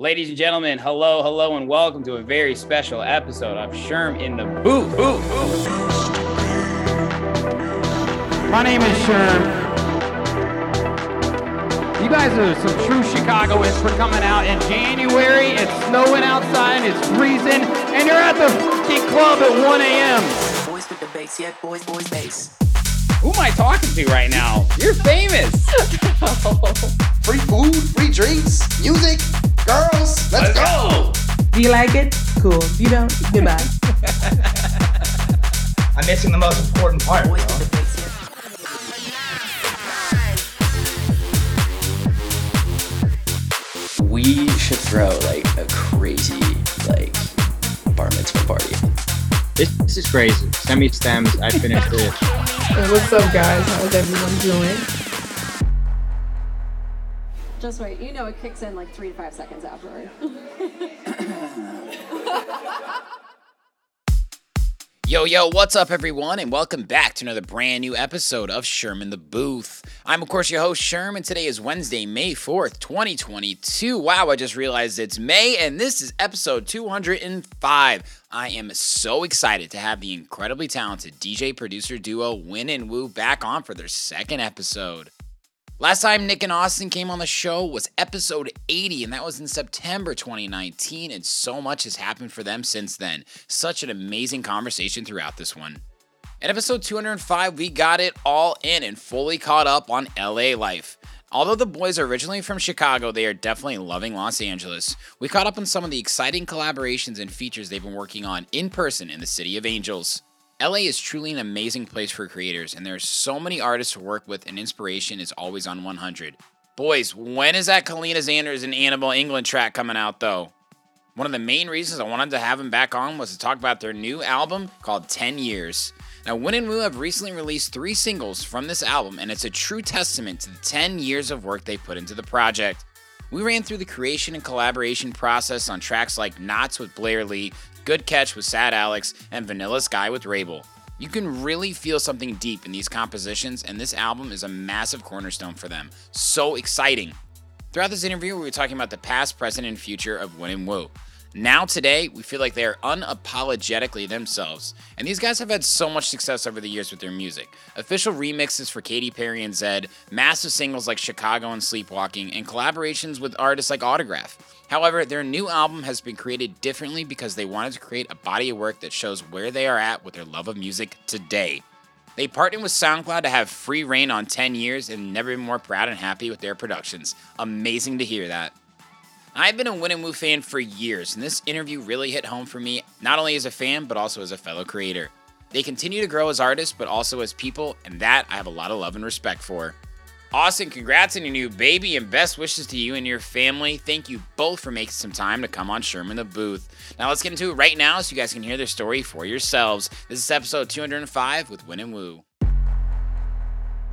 Ladies and gentlemen, hello, hello, and welcome to a very special episode of Sherm in the Booth. Booth, booth. My name is Sherm. You guys are some true Chicagoans for coming out in January. It's snowing outside, it's freezing, and you're at the fucking club at 1 a.m. Boys with the bass, yeah, boys, boys, bass. Who am I talking to right now? You're famous. Free food, free drinks, music, girls. Let's, go. Do you like it? Cool. If You don't? Goodbye. I'm missing the most important part. Boys bro. with the bass, yeah. we should throw like a crazy like bar mitzvah party. This, this is crazy. Semi stems. I finished it. Hey, what's up, guys? How's everyone doing? Just wait. You know it kicks in like three to five seconds afterward. Yo, yo, what's up, everyone, and welcome back to another brand new episode of Sherm in the Booth. I'm, of course, your host, Sherman. Today is Wednesday, May 4th, 2022. Wow, I just realized it's May, and this is episode 205. I am so excited to have the incredibly talented DJ producer duo Win and Woo back on for their second episode. Last time Nick and Austin came on the show was episode 80, and that was in September 2019, and so much has happened for them since then. Such an amazing conversation throughout this one. In episode 205, we got it all in and fully caught up on LA life. Although the boys are originally from Chicago, they are definitely loving Los Angeles. We caught up on some of the exciting collaborations and features they've been working on in person in the City of Angels. LA is truly an amazing place for creators, and there's so many artists to work with, and inspiration is always on 100. Boys, when is that Kaleena Zanders and Annabel Englund track coming out, though? One of the main reasons I wanted to have them back on was to talk about their new album called 10 Years. Now, Win and Woo have recently released three singles from this album, and it's a true testament to the 10 years of work they put into the project. We ran through the creation and collaboration process on tracks like Knots with Blair Lee, Good Catch with Sad Alex, and Vanilla Sky with Rabel. You can really feel something deep in these compositions, and this album is a massive cornerstone for them. So exciting! Throughout this interview, we were talking about the past, present, and future of Win and Woo. Now, today, we feel like they are unapologetically themselves, and these guys have had so much success over the years with their music. Official remixes for Katy Perry and Zedd, massive singles like Chicago and Sleepwalking, and collaborations with artists like Autograf. However, their new album has been created differently because they wanted to create a body of work that shows where they are at with their love of music today. They partnered with SoundCloud to have free reign on 10 years and never been more proud and happy with their productions. Amazing to hear that. I've been a Win and Woo fan for years, and this interview really hit home for me, not only as a fan, but also as a fellow creator. They continue to grow as artists, but also as people, and that I have a lot of love and respect for. Austin, congrats on your new baby and best wishes to you and your family. Thank you both for making some time to come on Sherm in the Booth. Now let's get into it right now so you guys can hear their story for yourselves. This is episode 205 with Win and Woo.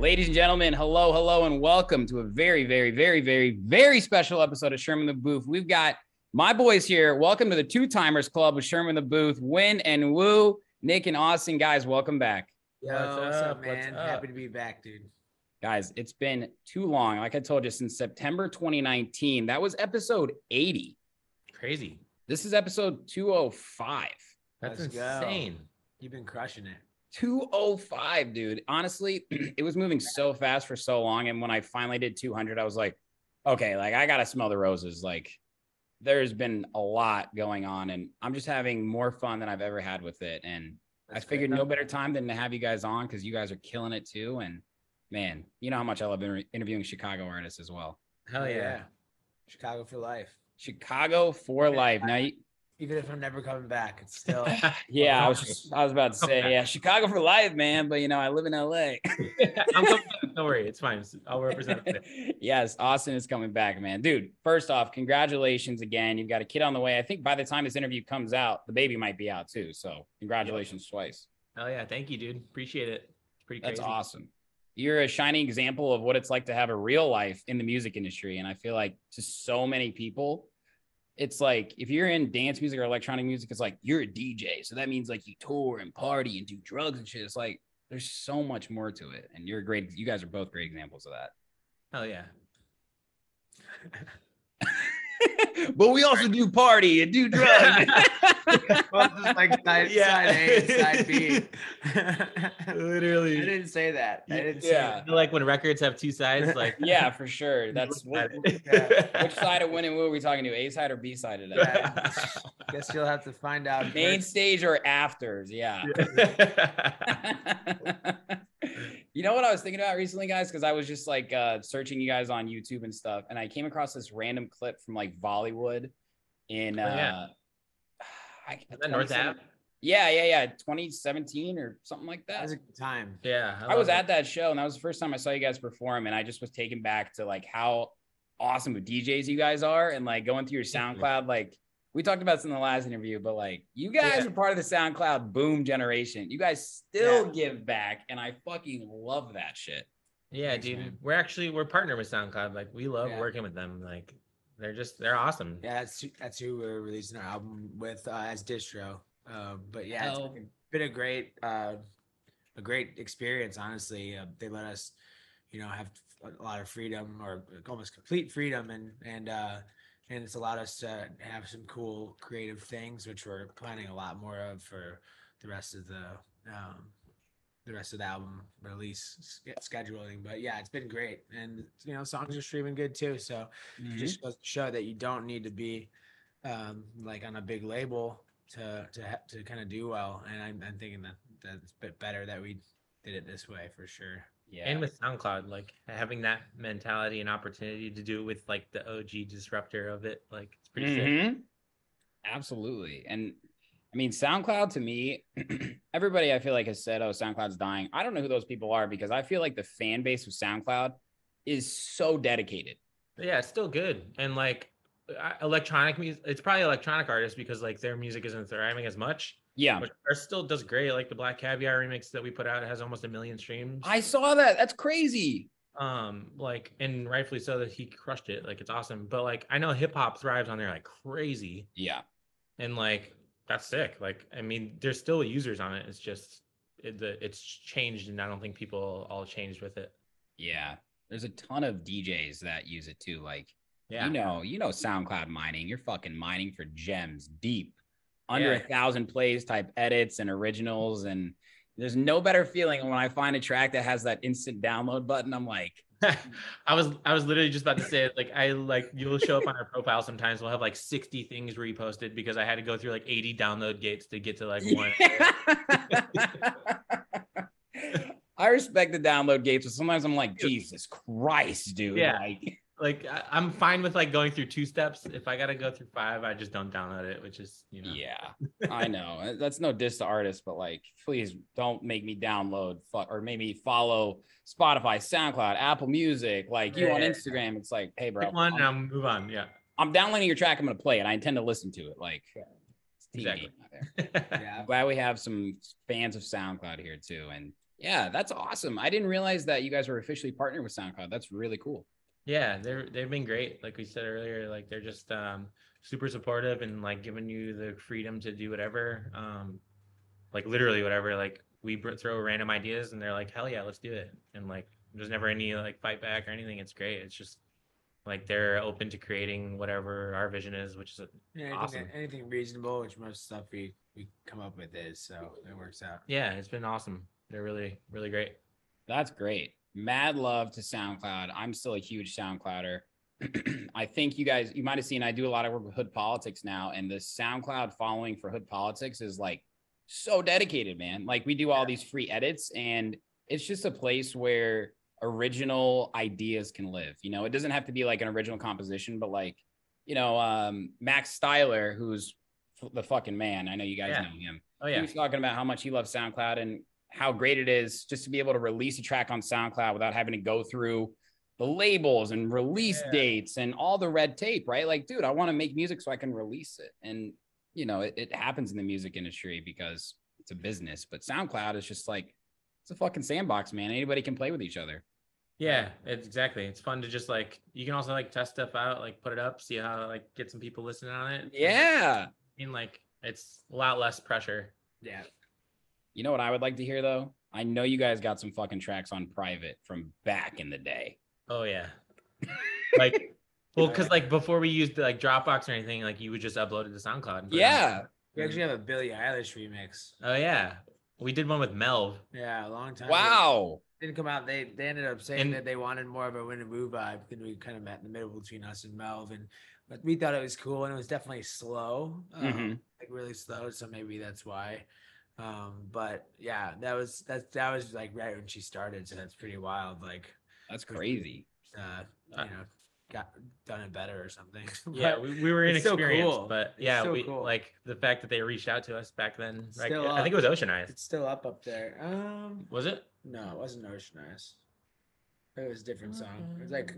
Ladies and gentlemen, hello, hello, and welcome to a very, very, very, very, very special episode of Sherm in the Booth. We've got my boys here. Welcome to the Two Timers Club with Sherm in the Booth, Win and Woo. Nick and Austin, guys, welcome back. Yo, what's, up, man? Happy to be back, dude. Guys, it's been too long. Like I told you, since September 2019. That was episode 80. Crazy. This is episode 205. That's Let's go. insane. You've been crushing it. 205, dude. Honestly, it was moving so fast for so long. And when I finally did 200, I was like, okay, like I got to smell the roses. Like there's been a lot going on, and I'm just having more fun than I've ever had with it. And That's I figured no better time than to have you guys on because you guys are killing it too. And man, you know how much I love inter- interviewing Chicago artists as well. Hell yeah. Chicago for life. Chicago for life. Now, you, Even if I'm never coming back, it's still. yeah, I was just, I was about to say, yeah, Chicago for life, man. But you know, I live in LA. I'm coming back. Don't worry, it's fine. I'll represent it. yes, Austin is coming back, man. Dude, first off, congratulations again. You've got a kid on the way. I think by the time this interview comes out, the baby might be out too. So congratulations twice. Oh yeah, thank you, dude. Appreciate it. It's pretty That's awesome. You're a shining example of what it's like to have a real life in the music industry. And I feel like to so many people, it's like if you're in dance music or electronic music, it's like you're a DJ. So that means like you tour and party and do drugs and shit. It's like there's so much more to it. And you're great, you guys are both great examples of that. Hell yeah. but we also do party and do drugs. Well, just like side, Yeah. side A and side B. I Literally. I didn't say that. I didn't say Yeah. I feel like when records have two sides, like yeah, for sure. That's what, at it. which side of winning are we talking to? A side or B side today? that. Guess you'll have to find out. Main first. stage or afters? Yeah. You know what I was thinking about recently, guys? Because I was just like uh, searching you guys on YouTube and stuff, and I came across this random clip from like Bollywood in Oh, uh, yeah. I, that North Ave? Yeah, yeah, yeah, 2017 or something like That that. was a good time. Yeah. I was love at that show, and that was the first time I saw you guys perform, and I just was taken back to like how awesome of DJs you guys are, and like going through your SoundCloud. Like we talked about this in the last interview, but like you guys Yeah. are part of the SoundCloud boom generation. You guys still give back, and I fucking love that shit. Yeah, Thanks, dude. man. We're actually we're partnered with SoundCloud. Like we love Yeah. working with them. Like they're just they're awesome. Yeah, that's who- that's who we're releasing our album with uh, as distro. Um, but yeah, it's Hell. been, been a great uh, a great experience. Honestly, uh, they let us, you know, have a lot of freedom or almost complete freedom, and and uh, and it's allowed us to have some cool creative things, which we're planning a lot more of for the rest of the um, the rest of the album release scheduling. But yeah, it's been great, and you know, songs are streaming good too. So Mm-hmm. it just goes to show that you don't need to be um, like on a big label to to to kind of do well. And I'm, I'm thinking that that's a bit better that we did it this way for sure. Yeah, And with SoundCloud, like having that mentality and opportunity to do it with like the OG disruptor of it, like it's pretty sick. Mhm. Absolutely. And I mean, SoundCloud to me, everybody I feel like has said, oh, SoundCloud's dying. I don't know who those people are because I feel like the fan base of SoundCloud is so dedicated. Yeah, it's still good. And like electronic music, it's probably electronic artists because like their music isn't thriving as much. Yeah. But still does great. Like the Black Caviar remix that we put out has almost a million streams. I saw that. That's crazy. um like and rightfully so that he crushed it. Like it's awesome. But like I know hip hop thrives on there like crazy. Yeah. and like that's sick like i mean there's still users on it it's just it, the, it's changed and i don't think people all changed with it Yeah. There's a ton of DJs that use it too. Like, yeah you know, you know, SoundCloud mining. You're fucking mining for gems deep, under Yeah. a thousand plays type edits and originals. And there's no better feeling when I find a track that has that instant download button. I'm like, i was i was literally just about to say it like i like you'll show up on our profile sometimes we'll have like 60 things reposted because i had to go through like 80 download gates to get to like one I respect the download gates, but sometimes I'm like, Jesus Christ, dude. Yeah. Like, like I, i'm fine with like going through two steps if i gotta go through five i just don't download it which is you know yeah, I know. Uh, That's no diss to artists, but like, please don't make me download fuck or maybe follow Spotify, SoundCloud, Apple Music, like you on Yeah. Instagram. It's like, hey, bro, Pick one I'm, I'll move on yeah I'm downloading your track. I'm gonna play it. I intend to listen to it. Like, it's TV Exactly. Yeah. I'm glad we have some fans of SoundCloud here too. And yeah, that's awesome. I didn't realize that you guys were officially partnered with SoundCloud. That's really cool. Yeah, they're they've been great. Like we said earlier, like they're just um super supportive and like giving you the freedom to do whatever. Um like literally whatever. Like we throw random ideas and they're like, hell yeah, let's do it. And like there's never any like fight back or anything. It's great. It's just like they're open to creating whatever our vision is, which is Yeah, anything, Awesome. anything reasonable, which most stuff we we come up with is, so it works out. yeah, it's been awesome. They're really really great. That's great. Mad love to SoundCloud. I'm still a huge SoundClouder. I think you guys, you might have seen I do a lot of work with Hood Politics now, and the SoundCloud following for Hood Politics is like so dedicated, man. Like we do all these free edits, and it's just a place where original ideas can live. You know, it doesn't have to be like an original composition, but like, you know, um, Max Styler, who's f- the fucking man. I know you guys Yeah. know him Oh he yeah. was talking about how much he loves SoundCloud and how great it is just to be able to release a track on SoundCloud without having to go through the labels and release Yeah. dates and all the red tape, right? Like, dude, I want to make music so I can release it. And, you know, it, it happens in the music industry because it's a business, but SoundCloud is just like, it's a fucking sandbox, man. Anybody can play with each other. Yeah, it's exactly. It's fun to just like you can also like test stuff out, like put it up, see how like get some people listening on it. Yeah. I mean like it's a lot less pressure. Yeah. You know what I would like to hear though? I know you guys got some fucking tracks on private from back in the day. Oh yeah. like Well, because like before we used like Dropbox or anything, like you would just upload it to SoundCloud. and put it on- Yeah. We actually have a Billie Eilish remix. Oh yeah, we did one with Melv. Yeah, a long time. ago. Wow. Didn't come out. They they ended up saying And- that they wanted more of a win and Woo vibe. Then we kind of met in the middle between us and Melv, and but we thought it was cool, and it was definitely slow, um, Mhm. like really slow. So maybe that's why. Um, but yeah, that was that that was like right when she started, so that's pretty wild. Like, That's crazy. uh, Uh, you know, got done it better or something. Yeah, we, we were it's so inexperienced, cool. but yeah, so we cool. like the fact that they reached out to us back then. Like, Still I think it was. Ocean Eyes. it's still up up there. Um, Was it? no, it wasn't Ocean Eyes. It was a different song. It was like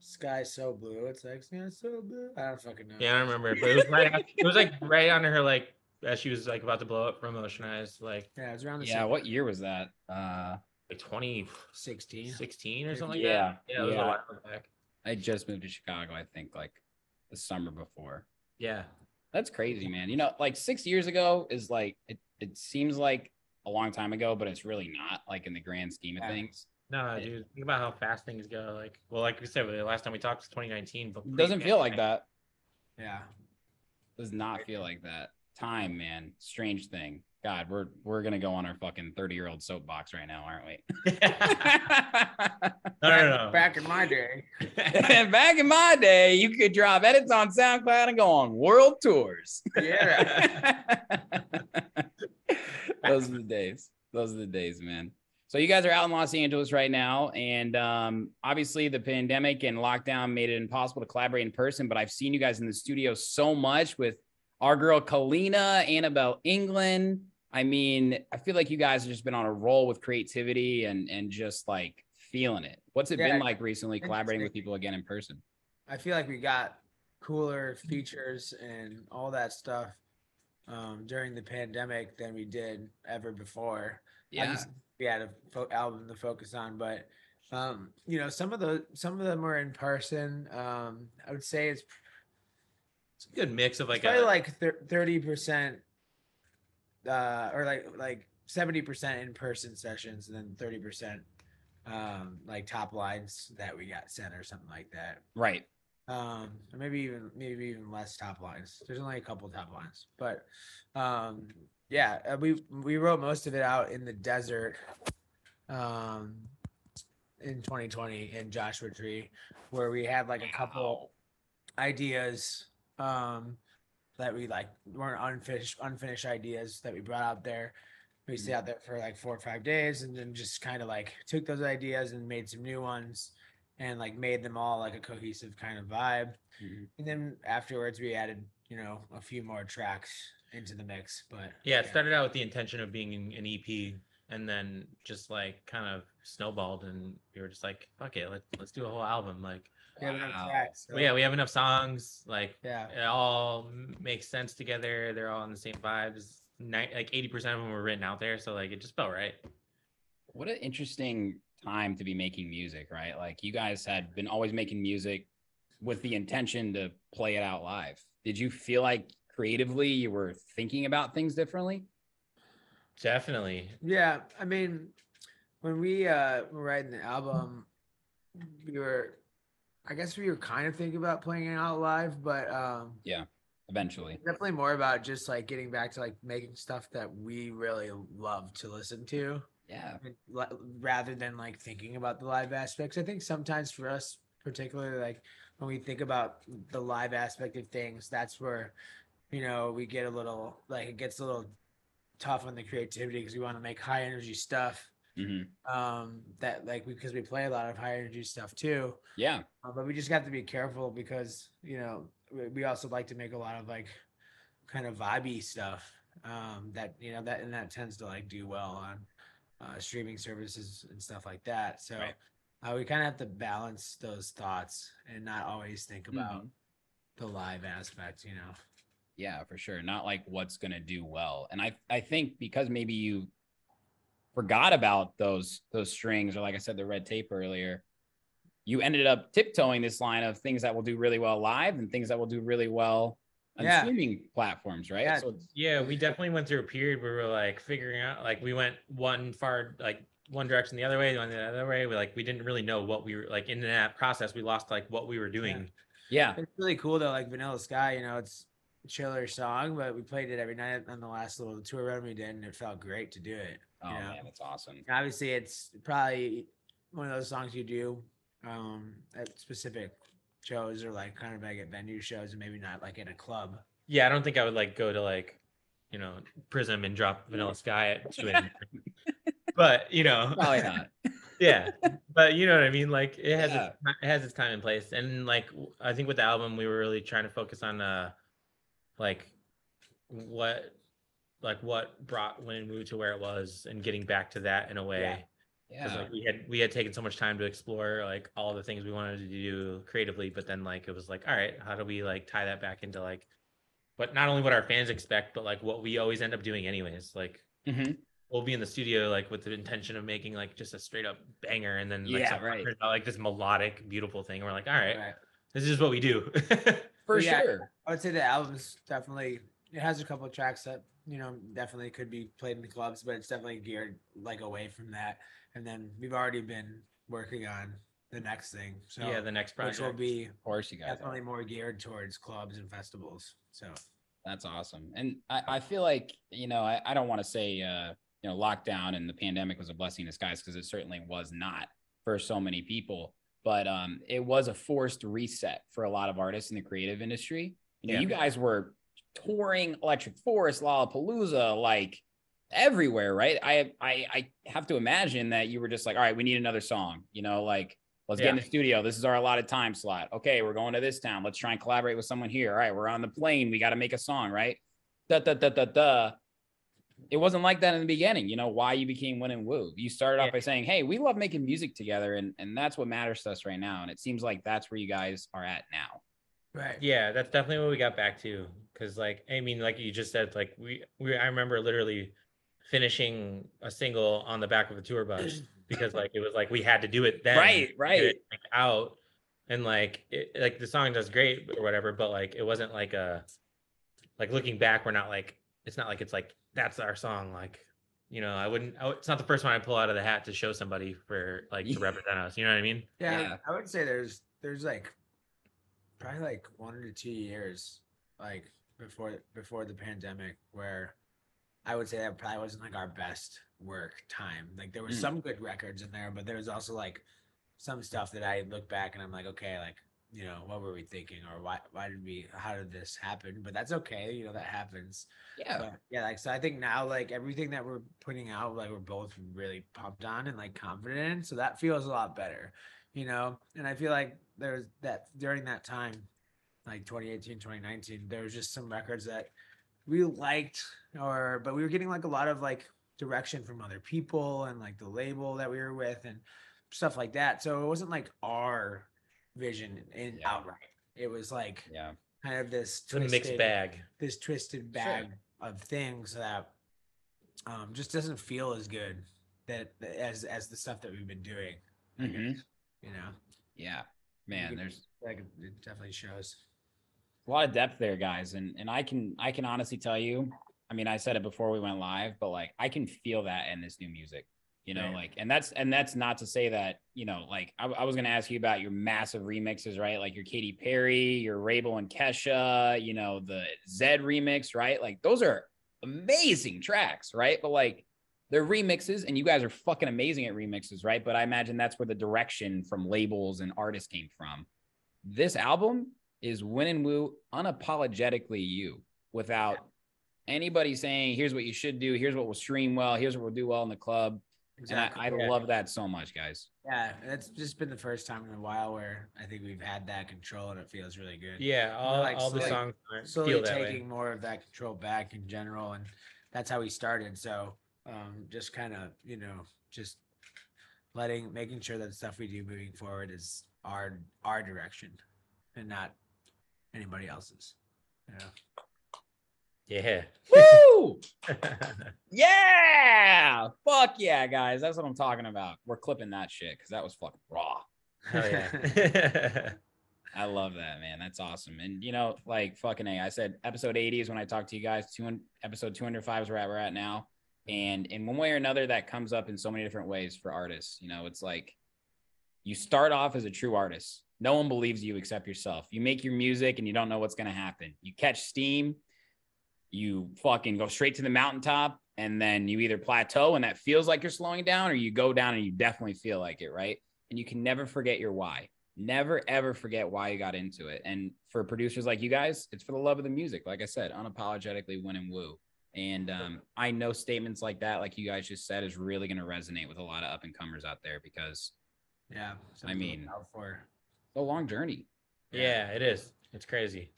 Sky So Blue. It's like Sky So Blue. I don't fucking know. Yeah, I don't remember, but it was right. after- it was like right under her, like as she was like about to blow up from Ocean Eyes, like Yeah, it was around the Yeah. What year was that? Uh, like 2016 16. or something like Yeah, that. Yeah, it was yeah. a while back. I just moved to Chicago. I think like the summer before. Yeah, That's crazy, man. You know, like six years ago is like it. It seems like a long time ago, but it's really not. Like in the grand scheme of Yeah. things, no, dude, think about how fast things go. Like, well, like we said, the last time we talked was 2019, but it doesn't feel like that. Yeah. Does not feel like that. Time, man. Strange thing. God, we're we're gonna go on our fucking thirty year old soapbox right now, aren't we? no, no, no. Back in my day. Back in my day, you could drop edits on SoundCloud and go on world tours. Yeah. Those are the days. Those are the days, man. So you guys are out in Los Angeles right now, and um, obviously the pandemic and lockdown made it impossible to collaborate in person. But I've seen you guys in the studio so much with our girl Kaleena, Annabel Englund. I mean, I feel like you guys have just been on a roll with creativity and and just like feeling it. What's it Yeah, been like recently collaborating with people again in person? I feel like we got cooler features and all that stuff um, during the pandemic than we did ever before. Yeah. We had a fo- album to focus on, but um, you know, some of the some of them were in person. Um, I would say it's It's a good mix of like probably a like thirty percent, uh, or like like seventy percent in person sessions, and then thirty percent um like top lines that we got sent or something like that. Right. um or maybe even maybe even less top lines. There's only a couple top lines but um yeah uh, we we wrote most of it out in the desert um in 2020 in joshua tree where we had like a couple ideas um that we like weren't unfinished unfinished ideas that we brought out there we stayed out there for like four or five days and then just kind of like took those ideas and made some new ones and like made them all like a cohesive kind of vibe Mhm. and then afterwards we added you know a few more tracks into the mix but yeah. It started out with the intention of being an EP, and then just like kind of snowballed, and we were just like, fuck it, let's let's do a whole album. Like, we have enough Wow. tracks, so- well, yeah, we have enough songs. Like, yeah it all makes sense together. They're all in the same vibes. Ni- like eighty percent of them were written out there, so like it just felt right. What an interesting time to be making music, right? Like you guys had been always making music with the intention to play it out live. Did you feel like creatively you were thinking about things differently? Definitely. Yeah, I mean, when we uh were writing the album, we were, I guess we were kind of thinking about playing it out live, but um, yeah, Eventually. definitely more about just like getting back to like making stuff that we really love to listen to, Yeah. rather than like thinking about the live aspects. I think sometimes for us, particularly like when we think about the live aspect of things, that's where you know we get a little like it gets a little tough on the creativity because we want to make high energy stuff hmm um that like because we play a lot of high energy stuff too Yeah. uh, but we just got to be careful because you know we, we also like to make a lot of like kind of vibey stuff um that you know that and that tends to like do well on uh streaming services and stuff like that so Right. uh, we kind of have to balance those thoughts and not always think about Mhm. the live aspect you know Yeah, for sure. Not like what's gonna do well. And I I think because maybe you forgot about those those strings, or like I said, the red tape earlier, you ended up tiptoeing this line of things that will do really well live and things that will do really well on Yeah. streaming platforms, right? Yeah. So Yeah, we definitely went through a period where we were like figuring out like we went one far like one direction the other way, one the other way. We like we didn't really know what we were like in that process. We lost like what we were doing. Yeah. It's really cool though, like Vanilla Sky, you know, it's a chiller song, but we played it every night on the last little tour run we did, and it felt great to do it. Oh you know? man, that's awesome. Obviously, it's probably one of those songs you do um, at specific shows or like kind of like at venue shows, and maybe not like in a club. Yeah, I don't think I would like go to like, you know, Prysm and drop Vanilla Sky at two in. But you know, Probably not. yeah, but you know what I mean. Like it has Yeah. its, it has its time and place, and like I think with the album we were really trying to focus on uh, like what, like what brought Win and Woo to where it was, and getting back to that in a way. Because Yeah. like we had we had taken so much time to explore like all the things we wanted to do creatively, but then like it was like, all right, how do we like tie that back into like, but not only what our fans expect, but like what we always end up doing anyways. Like Mhm. we'll be in the studio like with the intention of making like just a straight up banger, and then like, Yeah, right. like this melodic, beautiful thing. And we're like, all right, Right. this is just what we do. For sure. I would say the album's definitely it has a couple of tracks that you know definitely could be played in the clubs, but it's definitely geared like away from that. And then we've already been working on the next thing, so yeah, the next which project will be Of course you guys. are. definitely more geared towards clubs and festivals. So That's awesome. And I, I feel like, you know, I, I don't want to say, uh, you know, lockdown and the pandemic was a blessing in disguise because it certainly was not for so many people. But um, it was a forced reset for a lot of artists in the creative industry. You know, Yeah. you guys were touring Electric Forest, Lollapalooza, like everywhere, right? I, I I have to imagine that you were just like, all right, we need another song. You know, like let's get in the studio. This is our allotted time slot. Okay, we're going to this town. Let's try and collaborate with someone here. All right, we're on the plane. We got to make a song, right? Da da da da da. It wasn't like that in the beginning. You know why you became Win and Woo. You started off Yeah. by saying, "Hey, we love making music together," and and that's what matters to us right now. And it seems like that's where you guys are at now. right, Yeah, that's definitely what we got back to. Cause like I mean, like you just said, like we we I remember literally finishing a single on the back of a tour bus because like it was like we had to do it then. Right, right. it, like, out and like it, like the song does great or whatever, but like it wasn't like a like looking back, we're not like it's not like it's like that's our song. Like you know, I wouldn't. I, would- it's not the first one I pull out of the hat to show somebody for like to represent us. You know what I mean? yeah, Yeah. I would say there's there's like probably like one or two years like before before the pandemic where I would say that probably wasn't like our best work time. Like there were Mm. some good records in there, but there was also like some stuff that I look back and I'm like, okay, like you know, what were we thinking, or why why did we how did this happen? But that's okay, you know, that happens. Yeah, But yeah, like so I think now like everything that we're putting out, like we're both really pumped on and like confident in. So that feels a lot better, you know? And I feel like there's that during that time, like 2018, 2019, there was just some records that we liked or but we were getting like a lot of like direction from other people and like the label that we were with and stuff like that. So it wasn't like our vision in Yeah. outright. It was like yeah, kind of this It's a mixed bag. this twisted bag of things that um just doesn't feel as good that that- as as the stuff that we've been doing I Mhm. guess, you know yeah. Man, could- there's like it- it definitely shows a lot of depth there guys and and i can i can honestly tell you i mean i said it before we went live but like i can feel that in this new music you know Right. like and that's and that's not to say that you know like i, I was going to ask you about your massive remixes right? Like your Katy perry your rabel and kesha you know the zedd remix right? Like those are amazing tracks right? But like they're remixes and you guys are fucking amazing at remixes right? But i imagine that's where the direction from labels and artists came from. This album is Win and Woo unapologetically you without anybody saying, here's what you should do, here's what will stream well, here's what we'll do well in the club. Exactly And I, I yeah. love that so much, guys. yeah that's just been the first time in a while where i think we've had that control and it feels really good Yeah, all, like all the songs aren't- slowly feel that way. taking more of that control back in general and that's how we started so um just kind of you know just letting making sure that the stuff we do moving forward is our our direction and not anybody else's you know Yeah. Woo! yeah! Fuck yeah, guys. That's what I'm talking about. We're clipping that shit because that was fucking raw. Hell yeah. I love that, man. That's awesome. And you know, like fucking A, I said episode 80 is when I talked to you guys. 200, episode 205 is where we're at now. And in one way or another, that comes up in so many different ways for artists. You know, it's like you start off as a true artist, No one believes you except yourself. You make your music and you don't know what's going to happen. You catch steam, you fucking go straight to the mountaintop, and then you either plateau and that feels like you're slowing down, or you go down and you definitely feel like it, right? And you can never forget your why. Never ever forget why you got into it. And for producers like you guys, it's for the love of the music. Like I said, unapologetically win and woo. And um, I know statements like that, like you guys just said, is really going to resonate with a lot of up and comers out there because Yeah. I something to look mean- for. it's a long journey. Yeah, it is. It's crazy.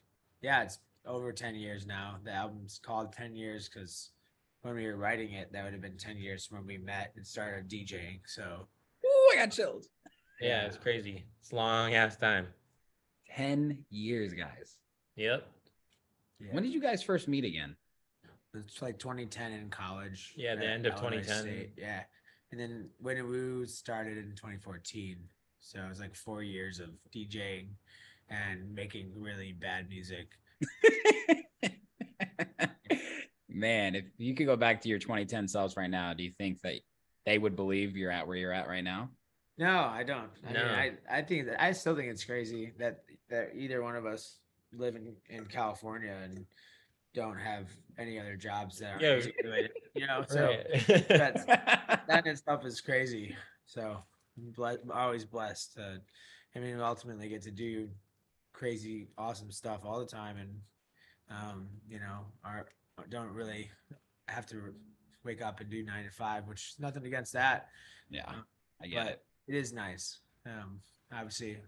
yeah, it's over 10 years now. The album's called 10 years because when we were writing it, that would have been 10 years from when we met and started DJing. So, Ooh, I got chills. Yeah, it's crazy. It's long ass time. 10 years, guys. Yep. yeah. When did you guys first meet again? It's like 2010 in college. Yeah, the end of Illinois 2010. State, Yeah. And then When we started in 2014. So it was like four years of DJing and making really bad music. Man, if you could go back to your 2010 selves right now, do you think that they would believe you're at where you're at right now? No, I don't. I No. mean, I, I think that I still think it's crazy that that either one of us live in, in California and don't have any other jobs that are Yeah. related. You know, so Right. that's that in itself is crazy. So I'm ble- always blessed to, I mean, ultimately get to do crazy, awesome stuff all the time, and um, you know, are don't really have to wake up and do nine to five, which is nothing against that. Yeah, Uh, I get but it. it is nice. Um, obviously,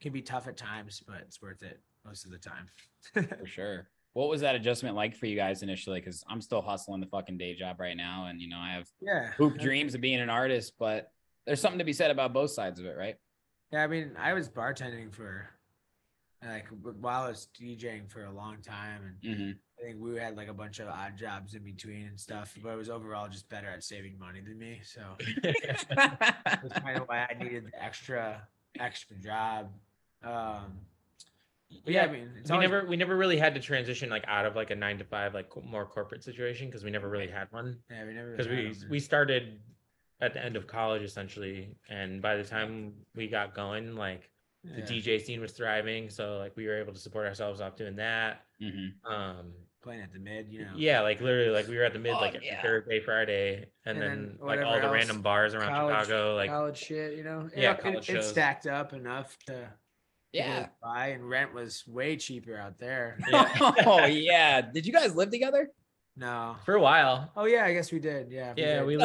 can be tough at times, but it's worth it most of the time. For sure. What was that adjustment like for you guys initially? Because I'm still hustling the fucking day job right now. And, you know, I have yeah, hoop dreams of being an artist, but there's something to be said about both sides of it, right? Yeah, I mean, I was bartending for like while I was DJing for a long time, and Mm-hmm. I think we had like a bunch of odd jobs in between and stuff. But it was overall just better at saving money than me, so that's kind of why I needed the extra extra job. Um, but yeah, I mean, it's we always- never we never really had to transition like out of like a nine to five like more corporate situation because we never really had one yeah, we never because had we we started at the end of college essentially and by the time we got going like the Yeah, DJ scene was thriving so like we were able to support ourselves off doing that Mm-hmm. um playing at the mid, you know. yeah like literally like we were at the mid Oh, like every yeah. Thursday Friday and, And then, then like all whatever the else, random bars around college- Chicago like college shit, you know. Yeah, it- college it, it stacked up enough to to Yeah. get by, and rent was way cheaper out there. Yeah. oh, yeah. Did you guys live together? No. for a while Oh yeah, I guess we did. Yeah. yeah did. we lived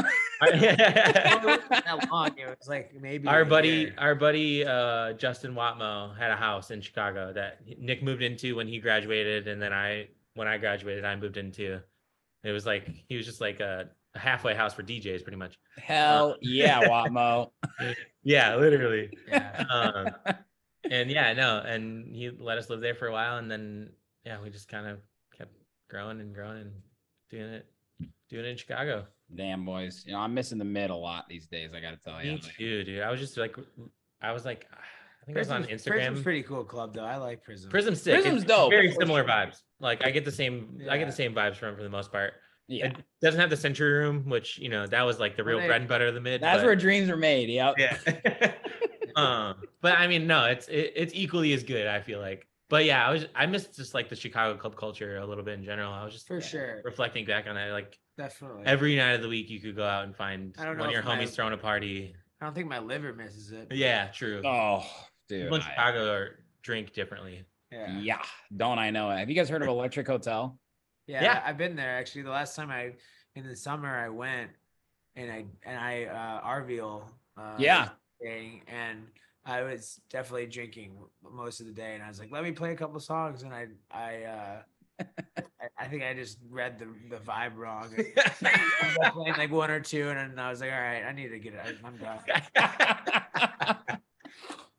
in- No. Well, it wasn't that long. It was like maybe our buddy year. our buddy uh justin watmo had a house in chicago that nick moved into when he graduated and then i when i graduated i moved into it was like he was just like a, a halfway house for djs pretty much Hell yeah, Watmo. yeah literally Yeah. um, and yeah no and he let us live there for a while and then yeah we just kind of kept growing and growing and doing it doing it in chicago Damn, boys. You know, I'm missing the mid a lot these days. I got to tell you. me too dude i was just like i was like i think i was on Prysm's- instagram Prysm's pretty cool club though. I like Prysm. Prysm's sick. Prysm's it's dope. Very similar vibes. Like I get the same. I get the same vibes from for the most part. Yeah. It doesn't have the Century Room, which you know that was like the real they- bread and butter of the mid. That's but- where dreams are made. Yep. Yeah. um, but I mean, no, it's it, it's equally as good. I feel like. But yeah, I was I missed just like the Chicago club culture a little bit in general. I was just For sure. reflecting back on that. Like Definitely. every night of the week, you could go out and find I don't one of your if my- homies throwing a party. I don't think my liver misses it. Yeah, true. Oh, dude. People in I- Chicago are, drink differently. Yeah. yeah. Don't I know it? Have you guys heard of Electric Hotel? Yeah, Yeah. I've been there actually. The last time I in the summer I went and I and I uh Arville uh Yeah. was staying, and I was definitely drinking most of the day and I was like, let me play a couple songs and I I uh I, I think I just read the the vibe wrong. and ended playing like one or two and then I was like, all right, I need to get it. I- I'm done.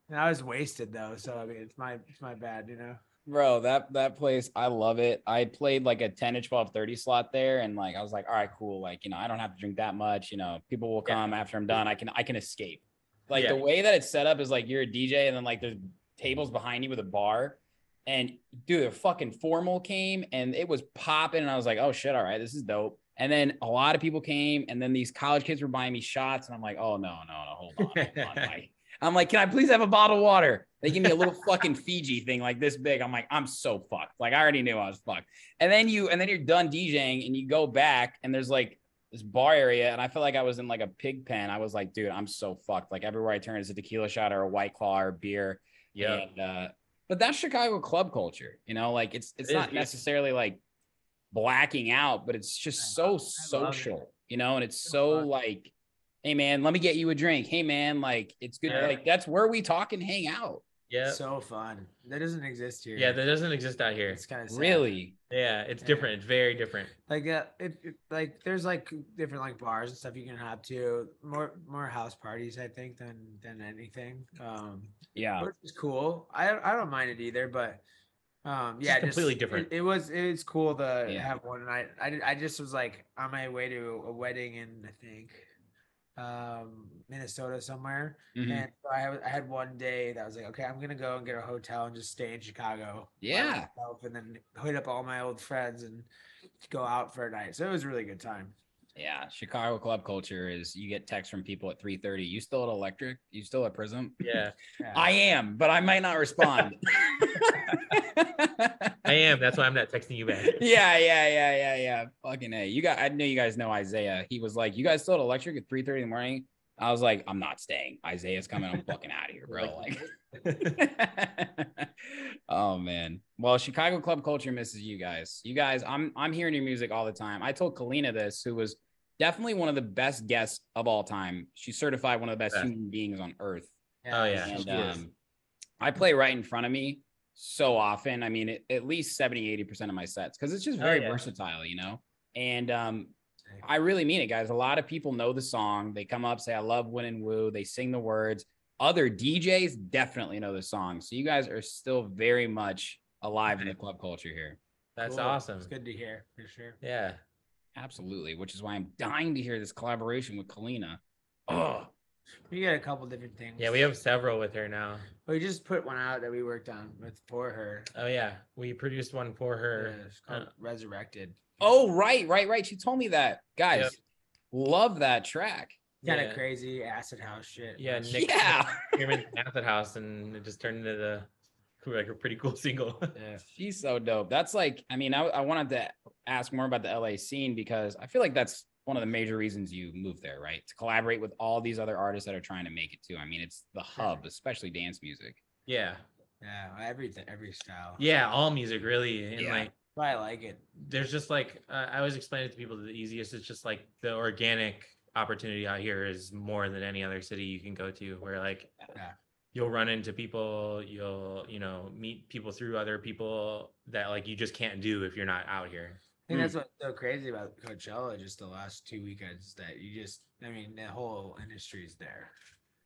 And I was wasted though, so I mean it's my it's my bad, you know. Bro, that that place, I love it. I played like a 10 to 12 30 slot there, and like I was like, all right, cool. Like, you know, I don't have to drink that much. You know, people will Yeah. come after I'm done. I can I can escape. Like Yeah. the way that it's set up is like you're a DJ, and then like there's tables behind you with a bar. And dude, a fucking formal came and it was popping, and I was like, oh shit, all right, this is dope. And then a lot of people came, and then these college kids were buying me shots, and I'm like, oh no, no, no, hold on, hold on. I'm like, can I please have a bottle of water? They give me a little fucking Fiji thing like this big. I'm like, I'm so fucked. Like I already knew I was fucked. And then you and then you're done DJing and you go back and there's like this bar area and I felt like I was in like a pig pen. I was like, dude, I'm so fucked. Like everywhere I turn is a tequila shot or a white claw or beer. Yeah. And, uh, but that's Chicago club culture, you know, like it's it's It is, not yeah. necessarily like blacking out, but it's just so social, you know, and it's So like, hey man, let me get you a drink. Hey man, like it's good. Yeah. Like that's where we talk and hang out. Yeah. So fun. That doesn't exist here. Yeah, that doesn't exist out here. it's kind of Really? Yeah, it's Yeah. different. It's very different. like uh, it, it like there's like different like bars and stuff you can have too. More more house parties I think than than anything. Um, Yeah. which is cool. I I don't mind it either, but um, yeah, just completely it- different. It, was it was cool to Yeah. have one night. I did- I just was like on my way to a wedding in I think um Minnesota somewhere, Mhm. and so I had, I had one day that I was like, okay, I'm gonna go and get a hotel and just stay in Chicago. Yeah. myself, and then hit up all my old friends and go out for a night. So it was a really good time. Yeah. Chicago club culture is you get texts from people at 3:30. You still at Electric? You still at Prysm? Yeah, Yeah. I am, but I might not respond. I am. That's why I'm not texting you back. yeah, yeah, yeah, yeah, yeah. Fucking a. You got. I know you guys know Isaiah. He was like, "You guys still at Electric at 3:30 in the morning." I was like, "I'm not staying. Isaiah's coming. I'm fucking out of here, bro." Like, oh man. Well, Chicago club culture misses you guys. You guys, I'm I'm hearing your music all the time. I told Kaleena this, who was definitely one of the best guests of all time. She's certified one of the best human beings on earth. Oh, yeah. And um, I play right in front of me so often. I mean, at, at least 70, 80% of my sets because it's just Oh, very yeah. versatile, you know? And um, I really mean it, guys. A lot of people know the song. They come up, say, I love Win and Woo. They sing the words. Other DJs definitely know the song. So you guys are still very much alive in the club culture here. That's Cool. awesome. It's good to hear for sure. Yeah. Absolutely. Which is why I'm dying to hear this collaboration with Kaleena. Oh, We got a couple different things. Yeah, we have several with her now. We just put one out that we worked on with for her. Oh yeah, we produced one for her. Yeah, it's called Uh, Resurrected. oh, right, right, right. She told me that. Guys, Yep. love that track. Kind yeah. of crazy acid house shit. Yeah, Nick Yeah. came in Acid House, and it just turned into the like a pretty cool single. Yeah. She's so dope. That's like, I mean, I, I wanted to ask more about the LA scene because I feel like that's one of the major reasons you moved there, right? To collaborate with all these other artists that are trying to make it too. I mean, it's the hub, especially dance music. yeah, Yeah, everything, every style. yeah, all music really, and Yeah. like I like it. there's just like uh, I always explain it to people. The easiest is just like the organic opportunity out here is more than any other city you can go to. Where like Yeah. you'll run into people, you'll you know meet people through other people that like you just can't do if you're not out here. I think Mm. that's what's so crazy about Coachella. Just the last two weekends that you just, I mean, the whole industry is there.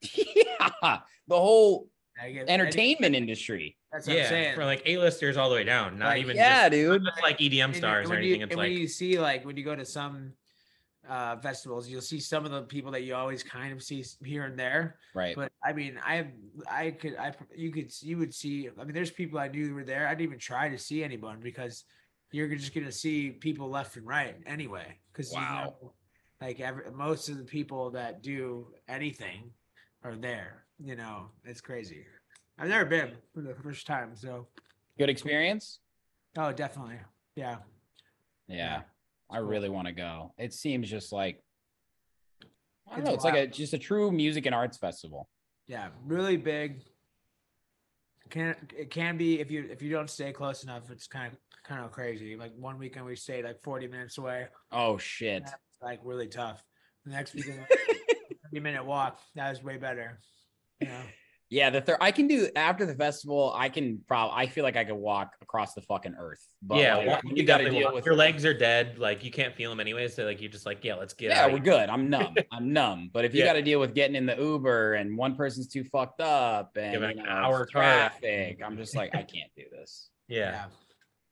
yeah. The whole I get, entertainment industry. That's what I'm saying. for like A-listers all the way down, not Like, even Yeah, just, dude. not just like EDM And then stars or anything. You, it's and like when you see like when you go to some uh festivals, you'll see some of the people that you always kind of see here and there. Right. But I mean, I I could I you could you would see. I mean, there's people I knew were there. I didn't even try to see anyone because you're just gonna see people left and right anyway. Because Wow. you know, like every most of the people that do anything are there. You know, it's crazy. I've never been for the first time, so Good experience? oh, definitely, yeah. Yeah. I really want to go. It seems just like I don't It's know. It's like a just a true music and arts festival. Yeah, really big. Can it can be if you if you don't stay close enough, it's kind of kind of crazy. Like one weekend we stayed like 40 minutes away. Oh shit. That's like really tough. The next weekend, 30 minute walk. That was way better. You know, Yeah, the third I can do after the festival. I can probably. I feel like I could walk across the fucking earth. But yeah, like, well, you you got to deal walk. with your legs are dead. Like you can't feel them anyway. So like you're just like, yeah, let's get Yeah, out. we're good. I'm numb. I'm numb. But if you Yeah. got to deal with getting in the Uber and one person's too fucked up and Give it you an hour it's car traffic, I'm just like, I can't do this. Yeah. yeah.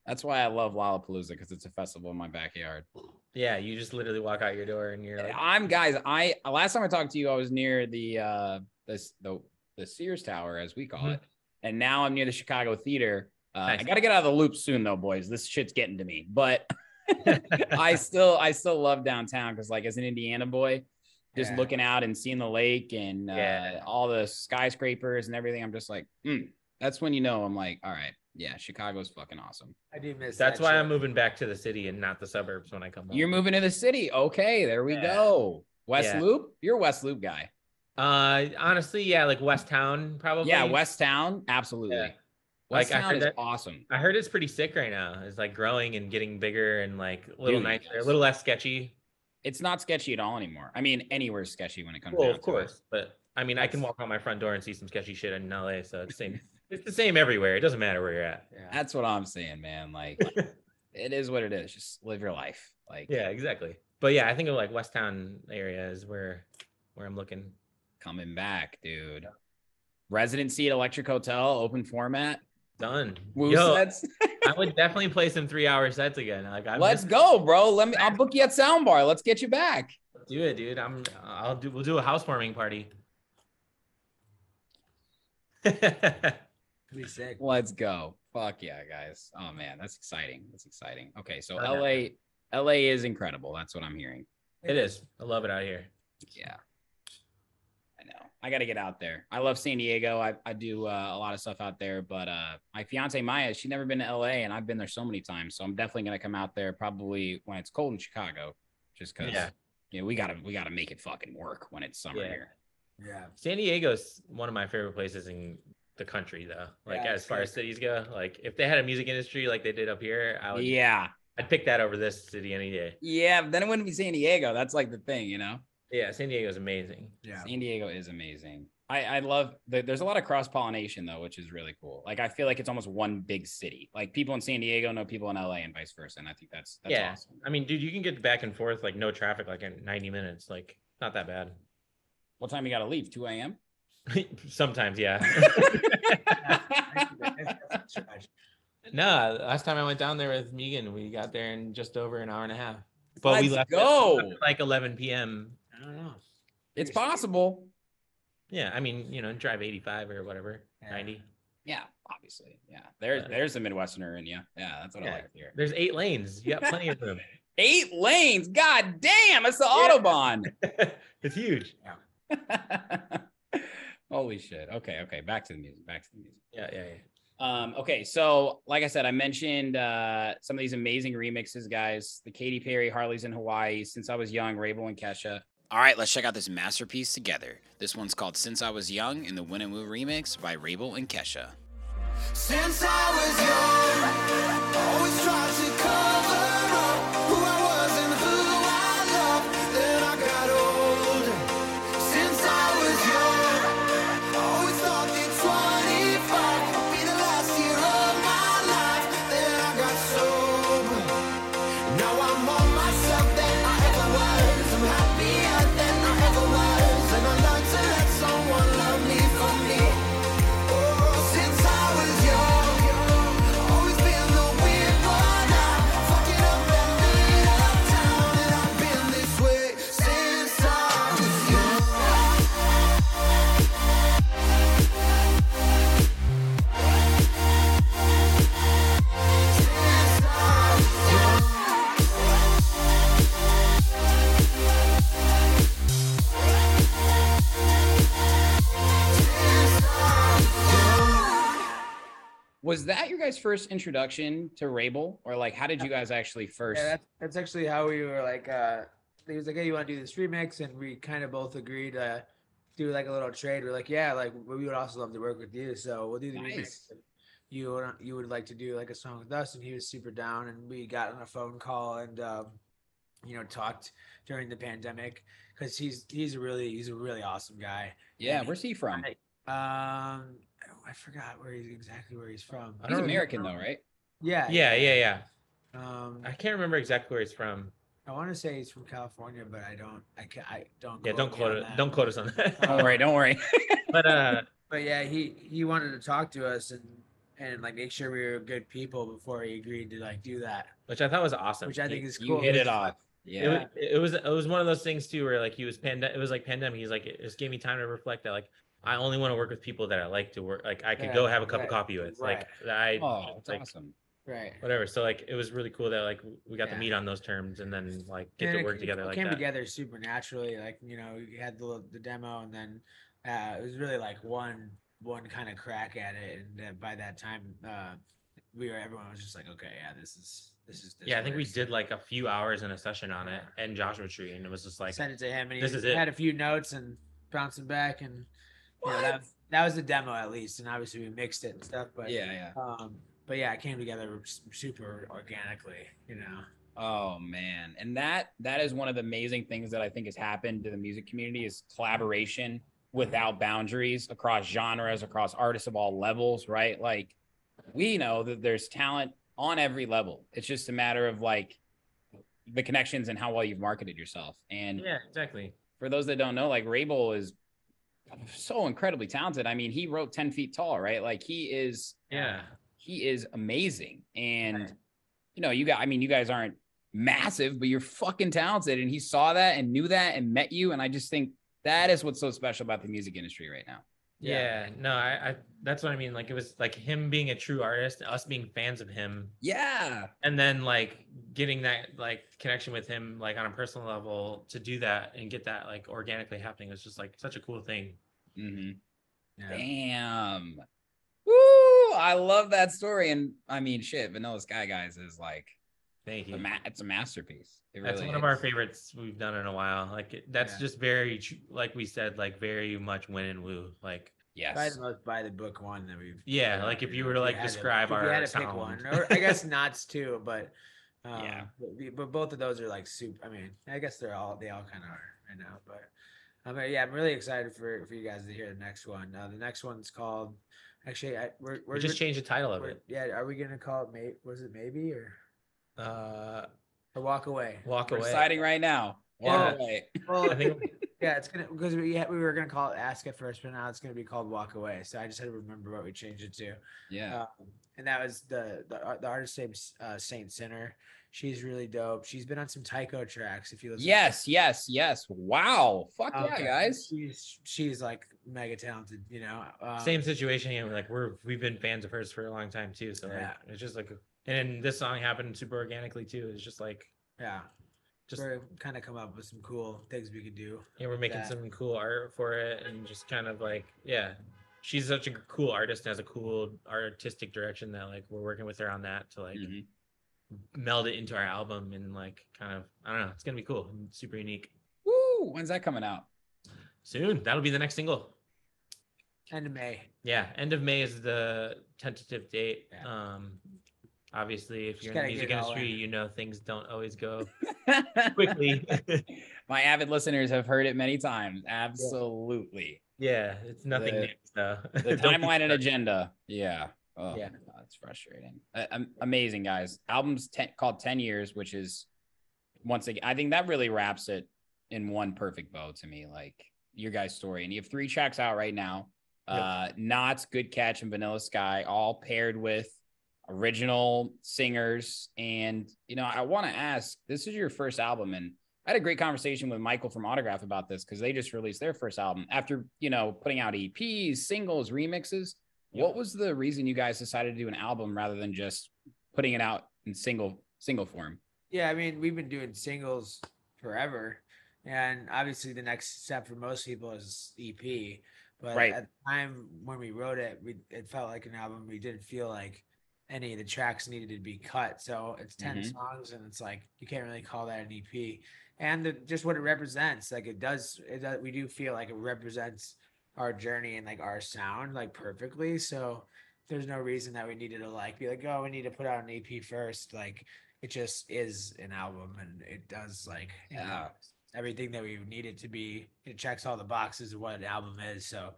That's why I love Lollapalooza because it's a festival in my backyard. Yeah, you just literally walk out your door and you're like, I'm guys. I last time I talked to you, I was near the uh this the the Sears Tower as we call Mhm. it, and now I'm near the Chicago Theater. Uh, I got to get out of the loop soon though, boys. This shit's getting to me, but I still I still love downtown because like as an Indiana boy, just Yeah. looking out and seeing the lake and uh, Yeah. all the skyscrapers and everything. I'm just like, mm, that's when you know I'm like, all right, yeah, Chicago's fucking awesome. I do miss. That's that why shit. I'm moving back to the city and not the suburbs when I come home. You're moving to the city. Okay, there we Yeah. go. West Yeah. Loop. You're a West Loop guy. Uh, honestly, yeah, like West Town, probably. Yeah, West Town. Absolutely. Yeah. West Like, I heard is that- awesome. I heard it's pretty sick right now. It's like growing and getting bigger and like a little Dude, nicer, a little less sketchy. It's not sketchy at all anymore. I mean, anywhere's sketchy when it comes Well, down of to it. course, but I mean, I can walk out my front door and see some sketchy shit in LA. So it's the same. it's the same everywhere. It doesn't matter where you're at. Yeah. That's what I'm saying, man. Like, it is what it is. Just live your life. Like, Yeah, exactly. But yeah, I think of like West Town area is where where I'm looking. coming back, dude. Residency at Electric Hotel, open format. Done. Woo Yo, sets. I would definitely play some three hour sets again. Like I Let's go, bro. Let me. I'll book you at Soundbar. Let's get you back. do it, dude. I'm. I'll do. We'll do a housewarming party. Sick. Let's go. Fuck yeah, guys. Oh man, that's exciting. That's exciting. Okay, so Oh, yeah. LA, LA is incredible. That's what I'm hearing. it is. I love it out here. Yeah. I know. I got to get out there. I love San Diego. I, I do uh, a lot of stuff out there, but uh, my fiance Maya, she's never been to LA and I've been there so many times. So I'm definitely going to come out there probably when it's cold in Chicago, just because, Yeah. you know, we got to, we got to make it fucking work when it's summer Yeah. here. Yeah. San Diego's one of my favorite places in the country, though. Like Yeah, as far as cities go, like if they had a music industry like they did up here, I would. Yeah. I'd pick that over this city any day. Yeah. Then it wouldn't be San Diego. That's like the thing, you know? Yeah, San Diego is amazing. Yeah. San Diego is amazing. I, I love that there's a lot of cross pollination though, which is really cool. Like I feel like it's almost one big city. Like people in San Diego know people in LA and vice versa. And I think that's that's yeah, awesome. I mean, dude, you can get back and forth like no traffic, like in 90 minutes. Like not that bad. What time you gotta leave? 2 a.m. Sometimes, yeah. no, last time I went down there with Megan, we got there in just over an hour and a half. But we Let's left, at- go. at like 11 p.m. I don't know. It's possible. Yeah, I mean, you know, drive 85 or whatever, Yeah. 90. Yeah, obviously. Yeah. There's Uh, there's a Midwesterner in you. Yeah, that's what I like here. There's eight lanes. You got plenty of room. Eight lanes. God damn, it's the Yeah. Autobahn. it's huge. Holy shit. Okay, okay. Back to the music. Back to the music. Yeah, yeah, yeah. Um, okay, so like I said, I mentioned uh some of these amazing remixes, guys. The Katy Perry, Harley's in Hawaii, Since I Was Young, Wrabel and Kesha. All right, let's check out this masterpiece together. This one's called Since I Was Young in the Win and Woo remix by Wrabel and Kesha. Since I was young, guys' first introduction to Wrabel? Or like how did you guys actually first Yeah, that's, that's actually how we were like. uh He was like, "Hey, you want to do this remix?" And we kind of both agreed to do like a little trade. We're like, "Yeah, like we would also love to work with you, so we'll do the remix." Nice. And You would you would like to do like a song with us, and he was super down. And we got on a phone call and um, you know talked during the pandemic because he's he's a really he's a really awesome guy. Yeah, And where's he from? Um, I forgot where he's exactly where he's from. He's don't American though, right? Yeah, Yeah, yeah, yeah. Um, I can't remember exactly where he's from. I want to say he's from California, but I don't. I can I don't. Yeah, don't quote on it. Don't quote us on that. Don't worry, don't worry. but uh, But yeah, he he wanted to talk to us and and like make sure we were good people before he agreed to like do that, which I thought was awesome. which I He- think is you cool. hit it because- off. Yeah. was, it was it was one of those things too where like he was pandemic. It was like pandemic. He's like it just gave me time to reflect that like I only want to work with people that I like to work. Like I could go have a cup right, of coffee with. right. Like I Oh, that's like awesome. Right. whatever. So like it was really cool that like we got Yeah. to meet on those terms and then like get And to it- work it together like came that. together super naturally. Like you know, you had the the demo, and then uh, it was really like one one kind of crack at it. And then by that time, uh, we were everyone was just like, okay, yeah, this is this is. This Yeah, I think we did like a few hours in a session on it and Joshua Tree, and it was just like sent it to him, and he this is it. had a few notes and bouncing back, and you know, that that was the demo at least. And obviously we mixed it and stuff, but Yeah, yeah. um, but yeah, it came together super organically. You know. Oh man, and that that is one of the amazing things that I think has happened to the music community is collaboration without boundaries across genres, across artists of all levels, right? Like we know that there's talent on every level. It's just a matter of like the connections and how well you've marketed yourself. And yeah, exactly. for those that don't know, like Wrabel is so incredibly talented. I mean, he wrote 10 feet tall, right? Like he is Yeah. he is amazing. And you know, you got I mean, you guys aren't massive, but you're fucking talented. And he saw that and knew that and met you. And I just think that is what's so special about the music industry right now. Yeah, no, I, I that's what I mean. Like it was like him being a true artist, us being fans of him, Yeah. and then like getting that like connection with him like on a personal level to do that and get that like organically happening was just like such a cool thing. mm-hmm. Yeah. Damn. Woo! I love that story. And I mean, shit, Vanilla Sky Guys is like Thank a you. ma- it's a masterpiece. It That's really one of our favorites we've done in a while. Like it, that's Yeah. just very tr- like we said, like very much win and woo. Like Probably Yes. the most by the book one that we've. Yeah, done, like, if you were to, like, had describe if you our had to pick one, or I guess Knots too, but um, Yeah. But, but both of those are like super. I mean, I guess they're all they all kind of are right now, but. I mean, yeah, I'm really excited for, for you guys to hear the next one. Uh, the next one's called, actually, I, we're, we're we just we're- changed the title of it. Yeah, are we gonna call it? May, was it maybe or Uh, or walk away? walk We're away. deciding right now. Yeah. Walk away. Well, I think yeah, it's gonna because we had, we were gonna call it Ask at first, but now it's gonna be called Walk Away. So I just had to remember what we changed it to. Yeah. Um, and that was the the, the artist name's uh, Saint Sinner. She's really dope. She's been on some Tycho tracks. If you listen, Yes, yes, yes. Wow. Fuck yeah, guys. She's she's like mega talented. You know, um, same situation here. Like we're we've been fans of hers for a long time too. So like Yeah. it's just like, and this song happened super organically too. It's just like Yeah, just we're kind of come up with some cool things we could do. yeah, we're making that. some cool art for it, and just kind of like yeah, she's such a cool artist and has a cool artistic direction that like we're working with her on that to like Mhm. meld it into our album and like kind of I don't know. It's gonna be cool and super unique. Woo! When's that coming out? Soon that'll be the next single. End of May. Yeah, end of May is the tentative date. Yeah. Um, obviously, if you're in the music get it all industry, in. you know things don't always go quickly. My avid listeners have heard it many times. Absolutely. yeah, it's nothing The- new. So The timeline and agenda. Yeah. Oh, Yeah. That's frustrating. Uh, amazing, guys. Album's ten, called 10 Years, which is once again, I think that really wraps it in one perfect bow to me. Like your guys' story. And you have three tracks out right now. Yep. Uh Knots, Good Catch, and Vanilla Sky, all paired with original singers. And you know, I want to ask, this is your first album, and I had a great conversation with Michael from Autograf about this because they just released their first album after you know putting out EPs, singles, remixes. What was the reason you guys decided to do an album rather than just putting it out in single single form? Yeah, I mean, we've been doing singles forever. And obviously the next step for most people is EP. But Right. at the time when we wrote it, we it felt like an album. We didn't feel like any of the tracks needed to be cut. So it's 10 Mhm. songs and it's like you can't really call that an EP. And the, just what it represents, like it does, it does we do feel like it represents our journey and like our sound like perfectly. So there's no reason that we needed to like be like, oh, we need to put out an EP first. Like it just is an album and it does like Yeah. everything that we need it to be. It checks all the boxes of what an album is. So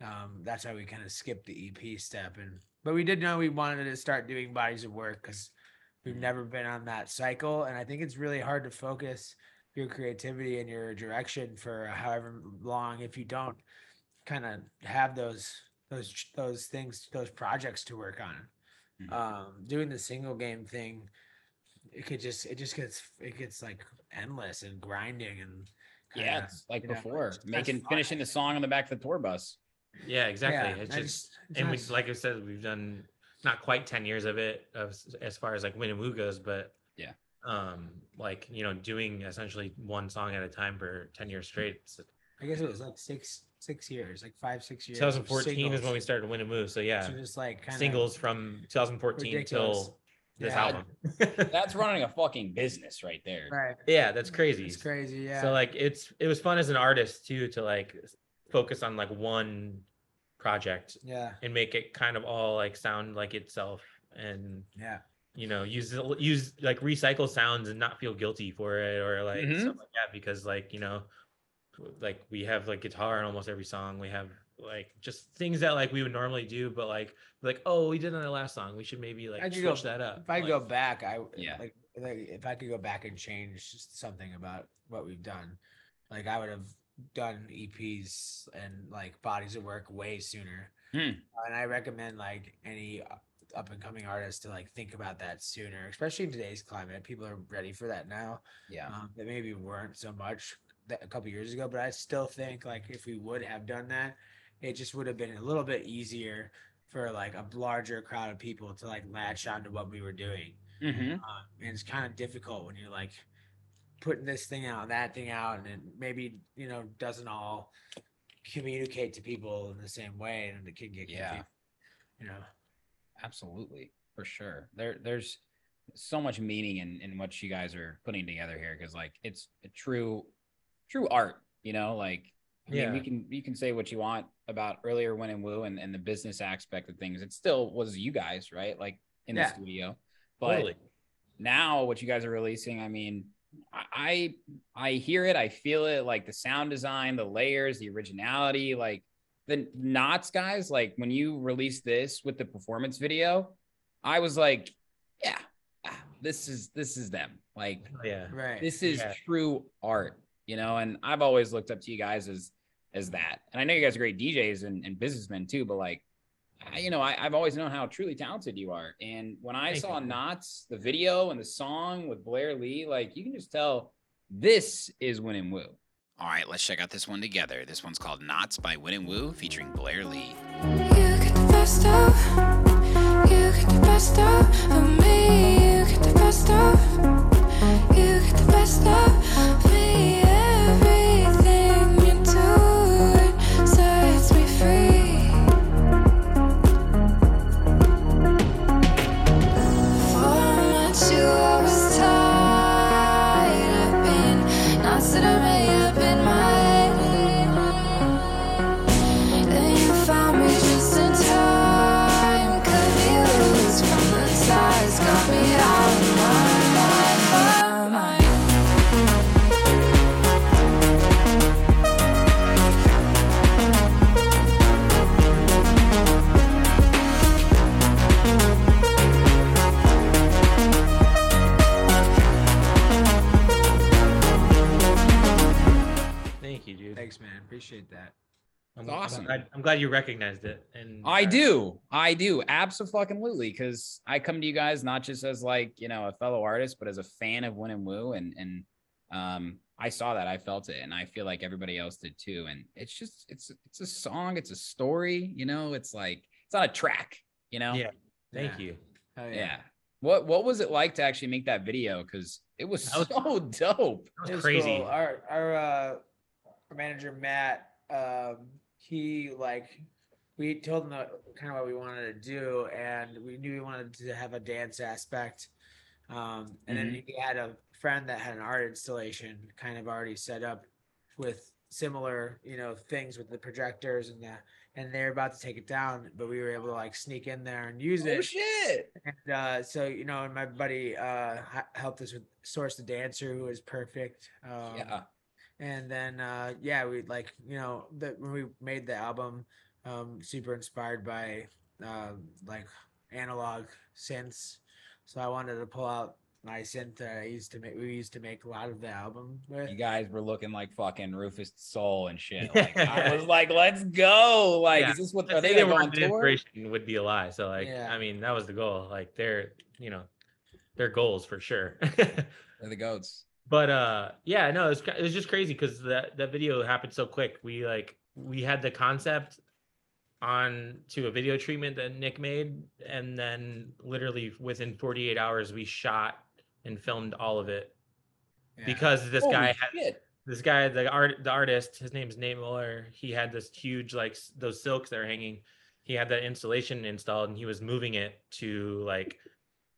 um, that's why we kind of skipped the EP step. And but we did know we wanted to start doing bodies of work because we've never been on that cycle. And I think it's really hard to focus your creativity and your direction for however long if you don't kind of have those those those things those projects to work on Mhm. um doing the single game thing it could just it just gets it gets like endless and grinding and Yeah, it's like you know, before making finishing the song on the back of the tour bus. Yeah, exactly. Yeah, it's I just just- and we like I said, we've done not quite 10 years of it of, as far as like Win and Woo goes, but Yeah. um, like you know, doing essentially one song at a time for 10 years straight. It's- I guess it was like six six years, like five six years. 2014 is when we singles. started Win and Woo, so yeah, So just like singles from 2014 ridiculous. till this Yeah. album. That's running a fucking business right there. right. yeah, that's crazy. It's crazy. Yeah. So like it's it was fun as an artist too to like focus on like one project yeah. and make it kind of all like sound like itself and Yeah. you know use use like recycle sounds and not feel guilty for it or like Mhm. stuff like that because like you know like we have like guitar in almost every song we have like just things that like we would normally do but like like oh we did on the last song we should maybe like I could switch go- that up If I like, go back, i Yeah. like, like if I could go back and change just something about what we've done, like I would have done EPs and like bodies of work way sooner. Hmm. And I recommend like any up and coming artists to like think about that sooner, especially in today's climate. People are ready for that now. Yeah. Um, that maybe weren't so much that a couple years ago, but I still think like if we would have done that, it just would have been a little bit easier for like a larger crowd of people to like latch onto what we were doing. Mm-hmm. Um, and it's kind of difficult when you're like putting this thing out, that thing out, and it maybe you know doesn't all communicate to people in the same way, and it can get Yeah. confusing, you know. Absolutely, for sure. There, there's so much meaning in in what you guys are putting together here because like it's a true, true art. You know, like I mean, we Yeah. can you can say what you want about earlier Win and Woo and and the business aspect of things. It still was you guys, right? Like in Yeah. the studio, but totally now what you guys are releasing, I mean, I I I hear it, I feel it, like the sound design, the layers, the originality, like the knots, guys. Like when you released this with the performance video, I was like, yeah, ah, this is this is them. Like yeah Right. this is Yeah. true art, you know. And I've always looked up to you guys as as that. And I know you guys are great DJs and, and businessmen too, but like, I, you know, I, I've always known how truly talented you are. And when I Thank saw you. Knots, the video and the song with Blair Lee, like you can just tell this is Win and Woo. All right, let's check out this one together. This one's called Knots by Win and Woo featuring Blair Lee. You get the best of, you get the best of, of me. You get the best of, you get the best of Appreciate that. I'm, It's awesome. I'm glad, I'm glad you recognized it and I uh, do. I do. Absolutely. Because I come to you guys not just as like, you know, a fellow artist, but as a fan of Win and Woo. And and um I saw that. I felt it. And I feel like everybody else did too. And it's just it's it's a song, it's a story, you know, it's like it's not a track, you know? Yeah. thank Yeah. you Hell Yeah. What what was it like to actually make that video? Because it was was- so dope. It was crazy cool. Our our uh, our manager Matt, um, he like we told him the, kind of what we wanted to do, and we knew we wanted to have a dance aspect. Um, and then he had a friend that had an art installation kind of already set up with similar, you know, things with the projectors and that, and they're about to take it down, but we were able to like sneak in there and use Oh it. shit. And uh, so you know, and my buddy uh, helped us with Source the Dancer, who was perfect. Um, Yeah. And then uh, yeah, we like you know the, when we made the album, um, super inspired by uh, like analog synths. So I wanted to pull out my synth that I used to make. We used to make a lot of the album with. You guys were looking like fucking Rufus Soul and shit. Like, I was like, let's go. Like, Yeah. is this what are they say gonna on the tour? inspiration would be a lie so like Yeah. i mean that was the goal like they're you know their goals for sure They're the goats. But uh yeah no it's it was just crazy because that that video happened so quick. We like we had the concept on to a video treatment that Nick made, and then literally within 48 hours we shot and filmed all of it. Yeah. because this Holy guy had shit. this guy the art the artist his name's Nate Miller he had this huge like those silks that are hanging. He had that installation installed and he was moving it to like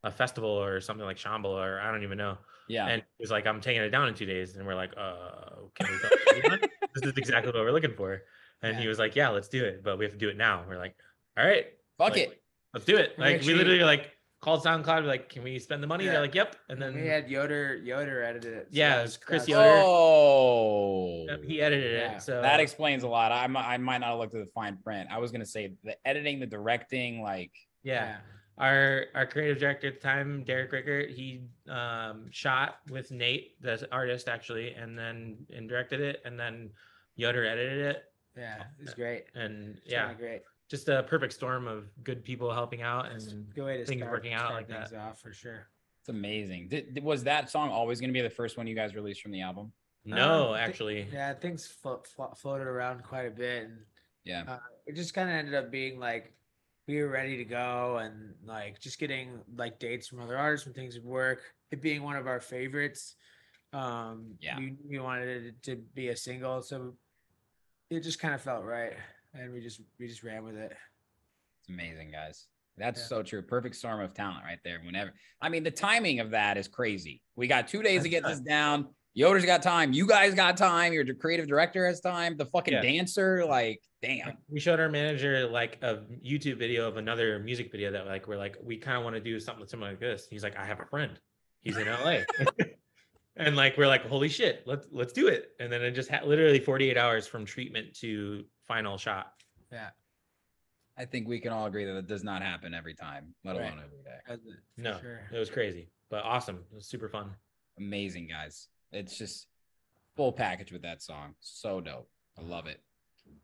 a festival or something like Shambhala or I don't even know Yeah. and he was like I'm taking it down in two days and we're like uh can we go this is exactly what we're looking for and he was like yeah let's do it but we have to do it now we're like all right Fuck like, it. let's do it We like we literally like called SoundCloud like can we spend the money Yeah. they're like yep and And then we had Yoder Yoder edited it. so Yeah, it was- was Chris Yoder. Oh. Yep, he edited Yeah. it so That explains a lot. I, mi- I might not have looked at the fine print. I was gonna say the editing, the directing, like yeah our our creative director at the time, Derek Rickert, he um, shot with Nate, the artist, actually, and then and directed it, and then Yoder edited it, Yeah, it's great. and It's yeah, kinda great. just a perfect storm of good people helping out and Good way to things start, working out start like things that. off for sure. it's amazing. Did, did- was that song always gonna be the first one you guys released from the album? No, Um, thi- actually, Yeah, things flo- flo- floated around quite a bit, and Yeah. uh, it just kind of ended up being like we were ready to go, and like just getting like dates from other artists when things would work. It being one of our favorites, um, Yeah. we, we wanted it to be a single, so it just kind of felt right, and we just we just ran with it. It's amazing, guys. That's Yeah. so true. Perfect storm of talent right there. Whenever I mean the timing of that is crazy. We got two days to get this down. Yoder's got time. You guys got time. Your creative director has time. The fucking Yeah. dancer, like, damn. we showed our manager like a YouTube video of another music video that like we're like we kind of want to do something similar like this. He's like, I have a friend. He's in LA. and like we're like, holy shit, let's let's do it. And then it just had literally 48 hours from treatment to final shot. Yeah, I think we can all agree that it does not happen every time, let Right. alone every day. that's it, for No, sure. it was crazy, but awesome. It was super fun. Amazing, guys. It's just full package with that song. So dope. I love it.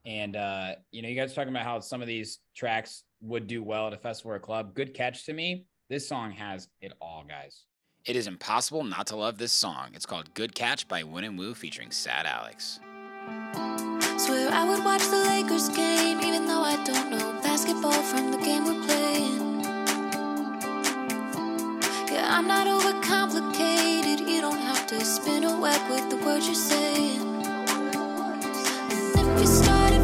And uh, you know, you guys talking about how some of these tracks would do well at a festival or a club. Good catch to me. This song has it all, guys. It is impossible not to love this song. It's called Good Catch by Win and Woo featuring Sad Alex. Swear I would watch the Lakers game, even though I don't know basketball from the game we're playing. Yeah, I'm not overcomplicated. To spin a web with the words you're saying. And if you started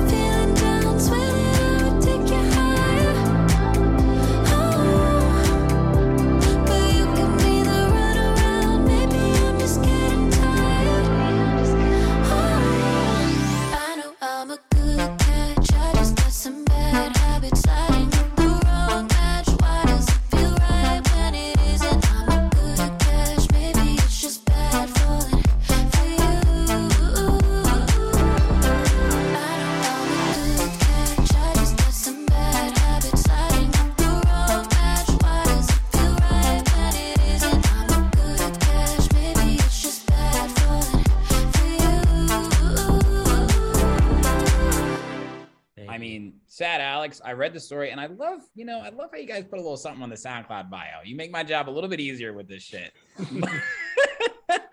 sad Alex. I read the story and I love, you know, I love how you guys put a little something on the SoundCloud bio. You make my job a little bit easier with this shit.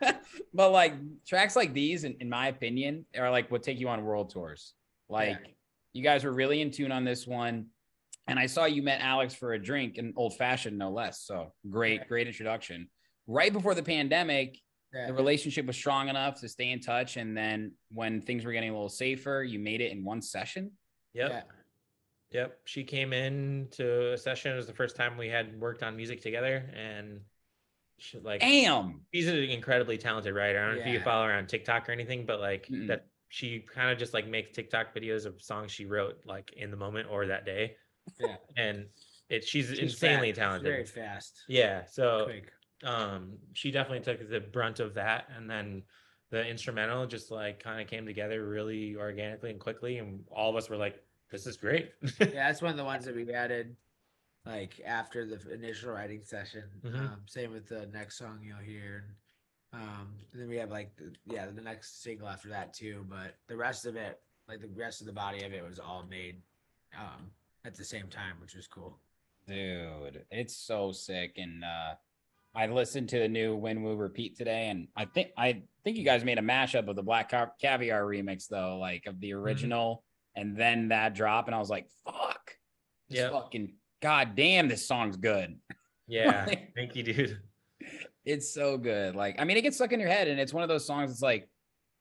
but like tracks like these, in, in my opinion, are like what take you on world tours. Like you guys were really in tune on this one. And I saw you met Alex for a drink and old fashioned, no less. So great, great introduction. Right before the pandemic, Yeah. the relationship was strong enough to stay in touch. And then when things were getting a little safer, you made it in one session. Yep. Yeah. Yep. She came in to a session. It was the first time we had worked on music together. And she like Damn. she's an incredibly talented writer. I don't know if you follow her on TikTok or anything, but like Mm-mm. that she kind of just like makes TikTok videos of songs she wrote like in the moment or that day. Yeah. And it she's, She's insanely fast, talented. Very fast. Yeah. So Quick. um she definitely took the brunt of that and then the instrumental just like kind of came together really organically and quickly and all of us were like this is great yeah, that's one of the ones that we added like after the initial writing session. Mhm. Um, same with the next song you'll hear. And, um, and then we have like the, yeah, the next single after that too. But the rest of it, like the rest of the body of it, was all made um, at the same time, which was cool. Dude, it's so sick. And uh I listened to the new When We Repeat today, and I think I think you guys made a mashup of the Black Caviar remix though, like of the original and then that drop, and I was like, fuck. This fucking god damn, this song's good. Yeah. Like- Thank you, dude. It's so good. Like, I mean, it gets stuck in your head, and it's one of those songs. It's like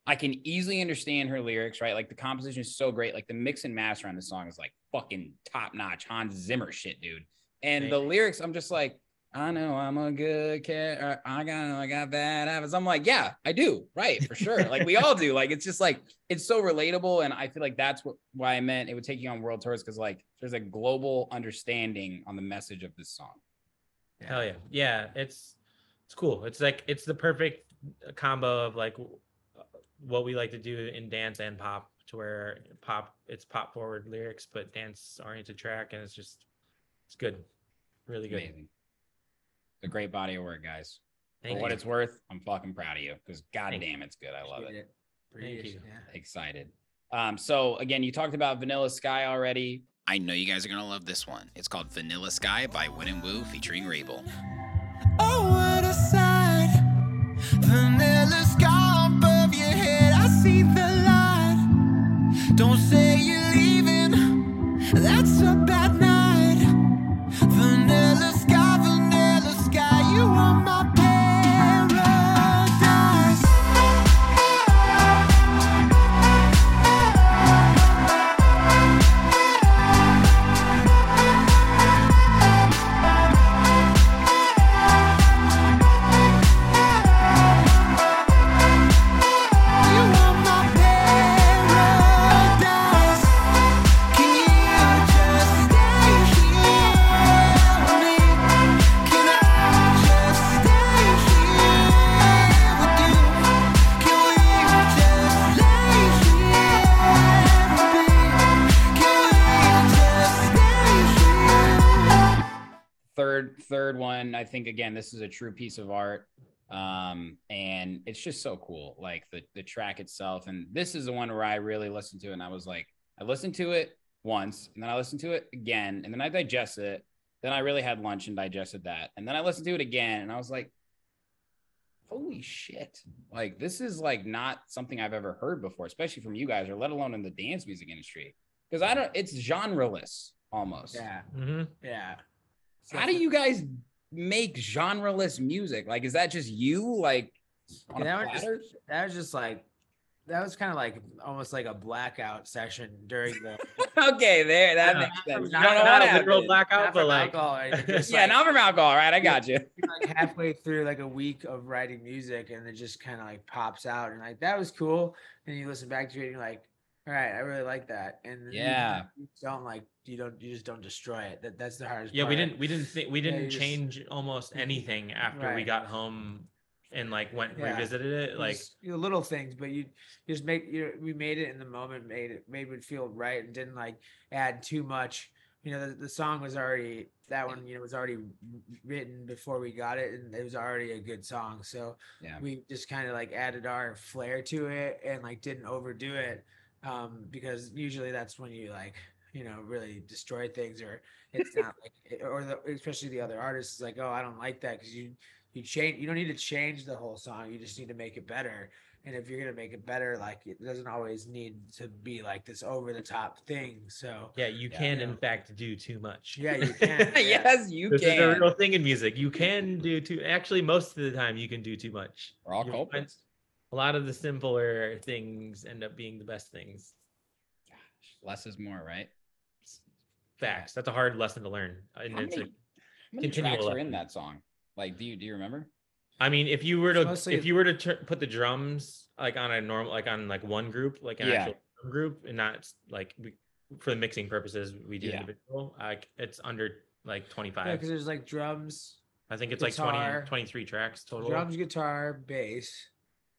I can easily understand her lyrics, right? Like the composition is so great. Like the mix and master on the song is like fucking top notch Hans Zimmer shit, dude. And the lyrics, I'm just like, I know I'm a good cat. I got I got bad habits. I'm like, yeah, I do, right, for sure. like we all do. Like it's just like it's so relatable, and I feel like that's what why I meant it would take you on world tours because like there's a global understanding on the message of this song. Hell yeah. Yeah, it's it's cool. It's like it's the perfect combo of like uh, what we like to do in dance and pop to where pop it's pop forward lyrics but dance oriented track and it's just it's good. Really good. Amazing. It's a great body of work, guys. Thank For what you. it's worth, I'm fucking proud of you because goddamn, Thank it's good. I love Appreciate it. Appreciate you. it, yeah. Excited. Um, so again, you talked about Vanilla Sky already. I know you guys are gonna love this one. It's called Vanilla Sky by Win and Woo featuring Wrabel. Oh, what a sight. Vanilla sky above your head. I see the light. Don't say you're leaving. That's a I think again, this is a true piece of art. Um, and it's just so cool. Like the the track itself. And this is the one where I really listened to it and I was like, I listened to it once, and then I listened to it again, and then I digested it. Then I really had lunch and digested that. And then I listened to it again, and I was like, holy shit. Like this is like not something I've ever heard before, especially from you guys, or let alone in the dance music industry. Because I don't it's genreless almost. Yeah, hmm yeah. How do you guys make genreless music? Like, is that just you? Like, on Yeah, a that, was just, that was just like that was kind of like almost like a blackout session during the okay, there, that Yeah. makes sense. You Not- don't not a literal blackout, not but from like alcohol or anything, just Yeah, like- not from alcohol, right? I got you. like halfway through like a week of writing music and it just kind of like pops out and like that was cool and you listen back to it and you're like all right i really like that and Yeah. you don't like you don't you just don't destroy it that that's the hardest Yeah, we didn't we didn't think we didn't just- change almost anything after we got home and like went Yeah. revisited it. Like just- you know, little things but you you just make you we made it in the moment made it made it feel right and didn't like add too much you know the, the song was already that one you know was already written before we got it and it was already a good song so Yeah. we just kind of like added our flair to it and like didn't overdo it um because usually that's when you like you know really destroy things or it's not like or the, especially the other artists is like oh i don't like that because you you change you don't need to change the whole song you just need to make it better and if you're gonna make it better like it doesn't always need to be like this over the top thing so yeah, you Yeah. can Yeah. in fact do too much. yeah you can yeah. yes, you this is a can. real thing in music. You can do too. Actually, most of the time, you can do too much. We're all You'll culprits. A lot of the simpler things end up being the best things. Gosh, Less is more, right? Facts. That's a hard lesson to learn, and How it's many, a, how many continual tracks are in that song? Like, do you do you remember? I mean, if you were to mostly- if you were to tur- put the drums like on a normal like on like one group like an Yeah. actual group and not like we, for the mixing purposes we do Yeah. individual like it's under like 25 yeah because there's like drums i think it's like guitar, 20 23 tracks total drums guitar bass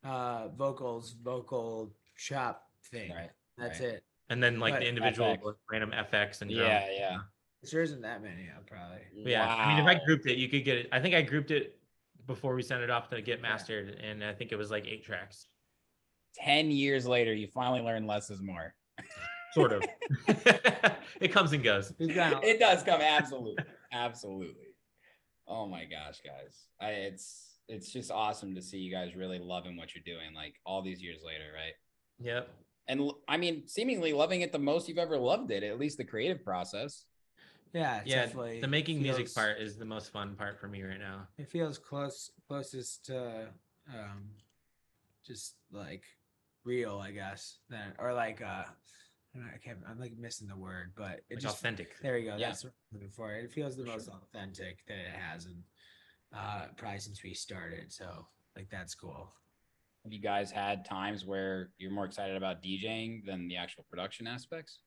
uh vocals vocal chop thing Right. that's right. it and then like But the individual FX. random fx and drum. Yeah, yeah. there isn't that many yeah, probably But yeah i mean if i grouped it you could get it i think i grouped it before we sent it off to get mastered and i think it was like eight tracks 10 years later, you finally learn less is more. sort of it comes and goes We've got a- it does come absolutely absolutely oh my gosh guys I, it's it's just awesome to see you guys really loving what you're doing like all these years later right yep and I mean, seemingly loving it the most you've ever loved it, at least the creative process. Yeah, yeah, definitely the making music part is the most fun part for me right now. It feels close, closest to, um, just like real, I guess. That or like, uh, I, know, I can't. I'm like missing the word, but it Like just authentic. There you go. Yeah. That's what I'm looking for. It feels the most authentic that it has, and uh, probably since we started. So like that's cool. Have you guys had times where you're more excited about DJing than the actual production aspects?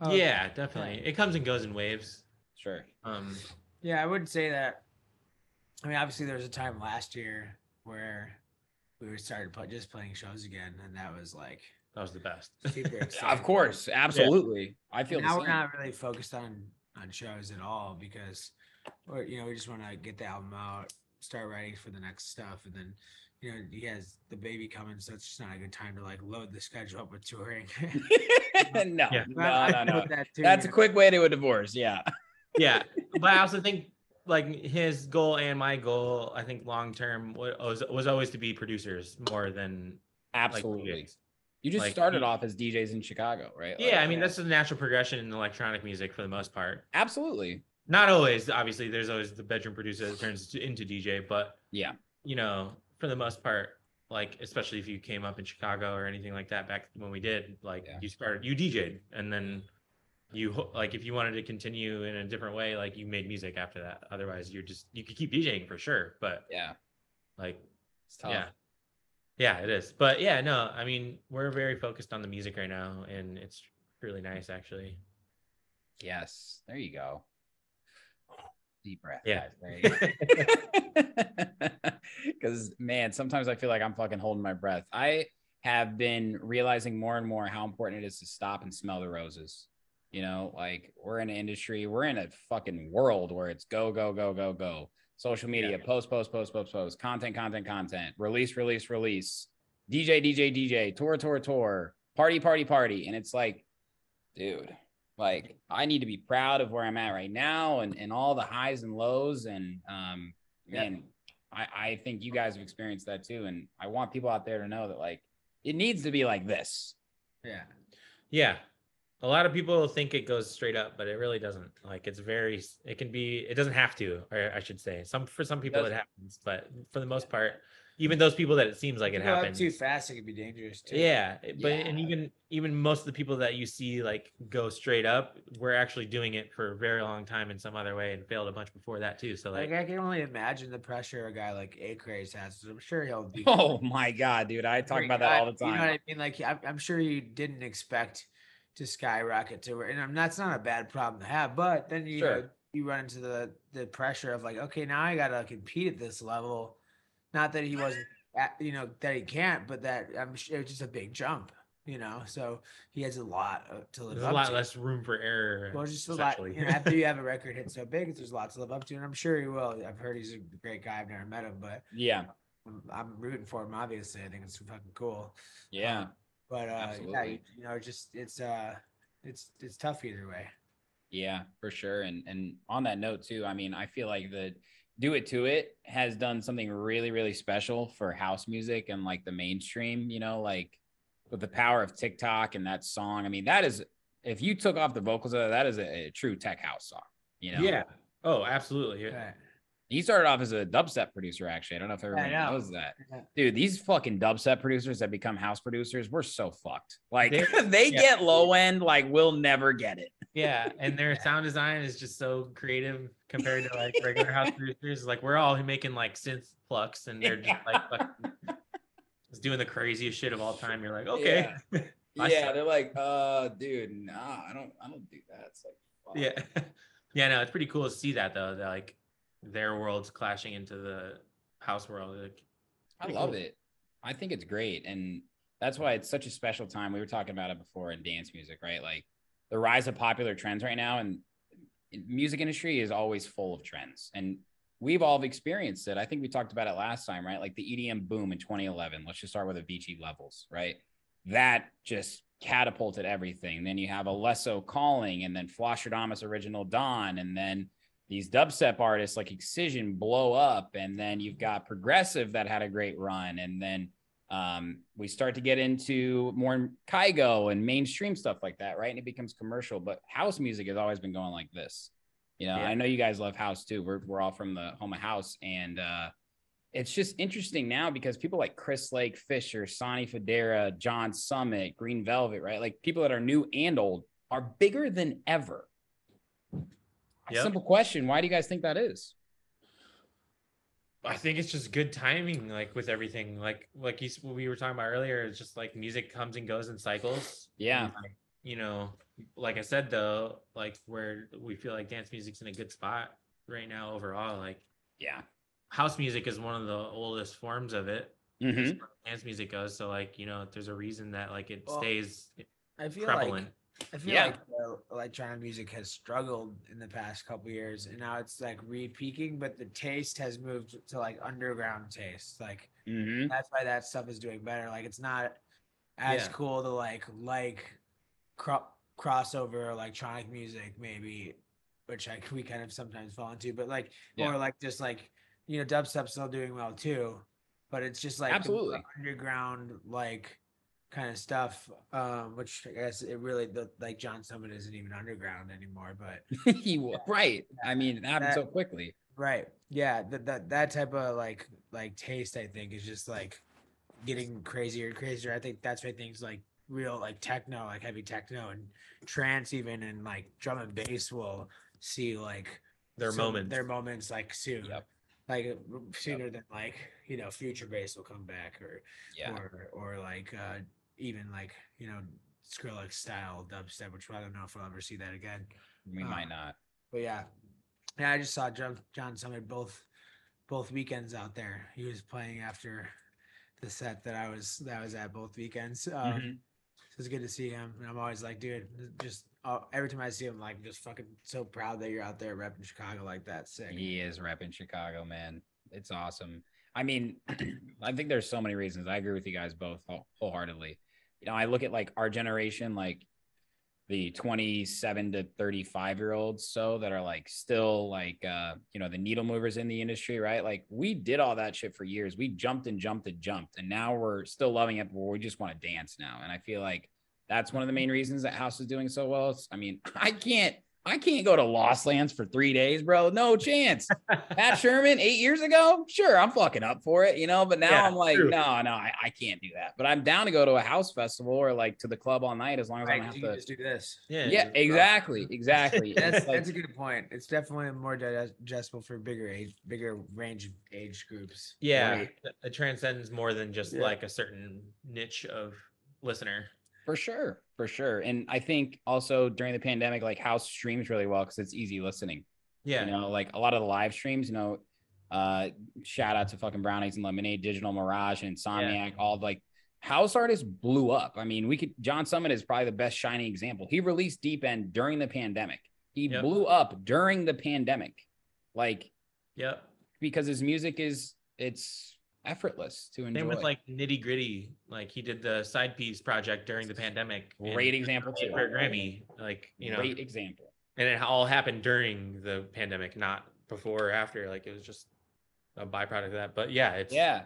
Oh, yeah, definitely. It comes and goes in waves. Sure. Um, Yeah, I would say that. I mean, obviously, there was a time last year where we were started put, just playing shows again, and that was like that was the best. super exciting. Of course, absolutely. I feel the now same. we're not really focused on on shows at all because, or you know, we just want to get the album out, start writing for the next stuff, and then, you know, he has the baby coming, so it's just not a good time to like load the schedule up with touring. no, Yeah. no, no, no. that too, That's a you know. quick way to a divorce. Yeah. yeah, but I also think like his goal and my goal, I think long term was was always to be producers more than Absolutely. DJs. You just Like, started off as DJs in Chicago, right? Yeah, I Like, mean that's the natural progression in electronic music for the most part. absolutely. Not always, obviously. There's always the bedroom producer that turns into DJ, but Yeah. you know, for the most part, like especially if you came up in Chicago or anything like that back when we did, like Yeah. you started, you DJ'd, and then you like if you wanted to continue in a different way, like you made music after that. Otherwise, you're just you could keep DJing for sure, but Yeah. like It's tough. yeah, yeah, it is. But yeah, no, I mean we're very focused on the music right now, and it's really nice actually. Yes. There you go. Deep breath. Yeah. Because man, sometimes I feel like I'm fucking holding my breath. I have been realizing more and more how important it is to stop and smell the roses. You know, like we're in an industry, we're in a fucking world where it's go, go, go, go, go. Social media, post, post, post, post, post, content, content, content, release, release, release, DJ, DJ, DJ, tour, tour, tour, party, party, party. And it's like, dude, like I need to be proud of where I'm at right now and, and all the highs and lows. And um, Yeah. man, I, I think you guys have experienced that too. And I want people out there to know that like it needs to be like this. Yeah. Yeah. A lot of people think it goes straight up, but it really doesn't. Like it's very it can be it doesn't have to, or I should say. Some for some people it doesn't. happens, but for the most part, even those people that it seems like it Go up happens. too fast, it could be dangerous too. Yeah, but and even even most of the people that you see like go straight up, we're actually doing it for a very long time in some other way and failed a bunch before that too. So Like, like, I can only imagine the pressure a guy like ACRAZE has. I'm sure he'll be. Oh my God, dude. I talk about that all the time You know what. I mean? Like, I'm, I'm sure you didn't expect to skyrocket to where, and um, that's not a bad problem to have. But then you know, you run into the the pressure of like, okay, now I gotta compete at this level. Not that he wasn't, you know, that he can't, but that I'm sure it's just a big jump. You know, so he has a lot uh, to live there's a lot to. less room for error. Well, just a lot. You know, after you have a record hit so big, there's lots to live up to, and I'm sure he will. I've heard he's a great guy. I've never met him, but Yeah. I'm, I'm rooting for him. Obviously, I think it's fucking cool. Yeah. But uh, yeah, you, you know, just it's uh, it's it's tough either way. Yeah, for sure. And and on that note too, I mean, I feel like the Do It To It has done something really, really special for house music and like the mainstream, you know, like with the power of TikTok and that song. I mean, that is if you took off the vocals of that, that is a, a true tech house song, you know. Yeah. Oh, absolutely. Yeah. He started off as a dubstep producer, actually. I don't know if everyone know. knows that. Dude, these fucking dubstep producers that become house producers, we're so fucked. Like They- yeah. get low end, like we'll never get it. Yeah, and their sound design is just so creative compared to like regular house producers. Like we're all making like synth plucks, and they're just like fucking, just doing the craziest shit of all time. You're like, okay, I yeah, they're like, uh, dude, nah, I don't, I don't do that. It's like, fuck. yeah, yeah. No, it's pretty cool to see that though. That like their worlds clashing into the house world. Like, I love cool. it. I think it's great, and that's why it's such a special time. We were talking about it before in dance music, right? Like the rise of popular trends right now, and music industry is always full of trends, and we've all experienced it. I think we talked about it last time, right? Like the EDM boom in 2011. Let's just start with Avicii levels, right? That just catapulted everything. Then you have Alesso calling, and then Flosstradamus original Don, and then these dubstep artists like Excision blow up, and then you've got Progressive that had a great run, and then Um, we start to get into more Kygo and mainstream stuff like that, right? And it becomes commercial. But house music has always been going like this. You know, Yeah. I know you guys love house too. We're we're all from the home of house, and uh, it's just interesting now because people like Chris Lake Fisher, Sonny Fodera, John Summit, Green Velvet, right? Like people that are new and old are bigger than ever. Yep. Simple question: Why do you guys think that is? I think it's just good timing, like with everything. Like like you, what we were talking about earlier, it's just like music comes and goes in cycles. Yeah. And, like, you know, like I said though, like where we feel like dance music's in a good spot right now overall. Like Yeah. house music is one of the oldest forms of it. Mhm. as far as Dance music goes. So like, you know, there's a reason that like it Well, stays I feel prevalent. like I feel Yeah. like electronic music has struggled in the past couple years, and now it's like re-peaking. But the taste has moved to like underground taste. Like Mm-hmm. that's why that stuff is doing better. Like it's not as Yeah. cool to like like cro- crossover electronic music maybe, which I we kind of sometimes fall into. But like Yeah. or like just like you know dubstep's still doing well too, but it's just like Absolutely. underground like kind of stuff. Um, which I guess it really the like John Summit isn't even underground anymore, but he wa- right. I mean, it happened so quickly. Right. Yeah. That that that type of like like taste, I think, is just like getting crazier and crazier. I think that's why things like real like techno, like heavy techno and trance, even and like drum and bass will see like Their some- moments. Their moments like soon. Yep. Like uh, sooner than like you know future bass will come back or Yeah. or or like uh even like you know Skrillex style dubstep, which I don't know if we'll ever see that again. We uh, might not. But yeah, yeah, I just saw John, John Summit both both weekends out there. He was playing after the set that I was that I was at both weekends. Um, Mhm. so it's good to see him, and I'm always like, dude, just uh, every time I see him, like, just fucking so proud that you're out there repping Chicago like that. Sick. He is repping Chicago, man. It's awesome. I mean, I think there's so many reasons. I agree with you guys both wholeheartedly. You know, I look at like our generation, like the 27 to 35 year olds, so that are like still like, uh, you know, the needle movers in the industry, right? Like we did all that shit for years. We jumped and jumped and jumped, and now we're still loving it, but we just want to dance now. And I feel like that's one of the main reasons that House is doing so well. I mean, I can't. I can't go to Lost Lands for three days, bro. No chance. Pat Sherman eight years ago, sure, I'm fucking up for it, you know. But now Yeah, I'm like, true. no, no, I, I can't do that. But I'm down to go to a house festival or like to the club all night as long as I Right, don't 'cause have can to. just do this. yeah. Yeah, exactly, exactly. That's like- that's a good point. It's definitely more digestible for bigger age, bigger range of age groups. Yeah. Right. it- It transcends more than just Yeah. like a certain niche of listener. For sure, for sure. And I think also during the pandemic, like house streams really well because it's easy listening. Yeah. You know, like a lot of the live streams, you know, uh, shout out to fucking Brownies and Lemonade, Digital Mirage, and Insomniac, all like house artists blew up. I mean, we could John Summit is probably the best shining example. He released Deep End during the pandemic. He Yep. blew up during the pandemic. Like Yep. because his music is it's effortless to enjoy. Same with like Nitti Gritti. Like he did the side piece project during the pandemic. great example too. for Grammy. Like, you know, Great example. and it all happened during the pandemic, not before or after. Like it was just a byproduct of that. But yeah, it's Yeah.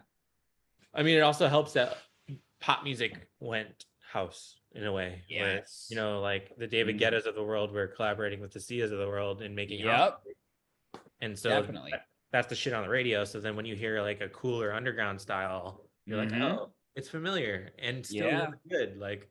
I mean, it also helps that pop music went house in a way. where, Yes. you know, like the David Mhm. Guettas of the world were collaborating with the Sias of the world and making house Yep. music. And so Definitely. that- that's the shit on the radio. So then when you hear like a cooler underground style, you're Mhm. like, oh, it's familiar and still Yeah. good. Like,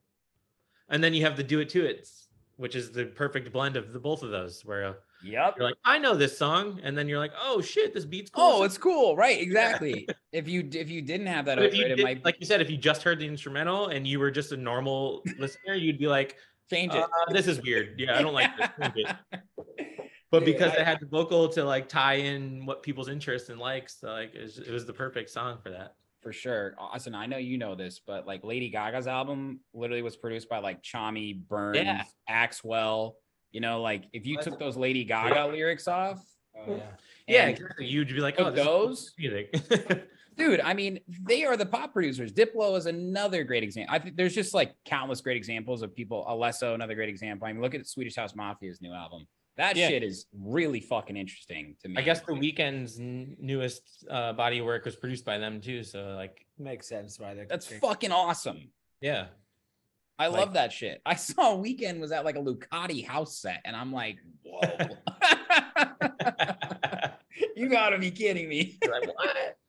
and then you have the do it to it, which is the perfect blend of the both of those, where Yep. you're like, I know this song, and then you're like, oh shit, this beat's cool. Oh, it's cool, right? Exactly. if you if you didn't have that if over you it, it might like you said, if you just heard the instrumental and you were just a normal listener, you'd be like, change it. uh, "This is weird. Yeah, I don't like this." But because I- it had the vocal to like tie in what people's interests and likes, so like it was, it was the perfect song for that. for sure. Austin. I know you know this, but like Lady Gaga's album literally was produced by like Tchami Burns, Yeah. Axwell. You know, like if you took those Lady Gaga lyrics off, Oh, oh yeah. Yeah, exactly. You'd be like, "Oh, those? music." dude, I mean, they are the pop producers. Diplo is another great example. I think there's just like countless great examples of people. Alesso, another great example. I mean, look at Swedish House Mafia's new album. That Yeah. shit is really fucking interesting to me. I guess the Weeknd's n- newest uh, body work was produced by them too. So like, Makes sense why they're. that's fucking awesome. yeah, I Like- love that shit. I saw Weeknd was at like a Lucati house set, and I'm like, whoa. you gotta be kidding me. like what?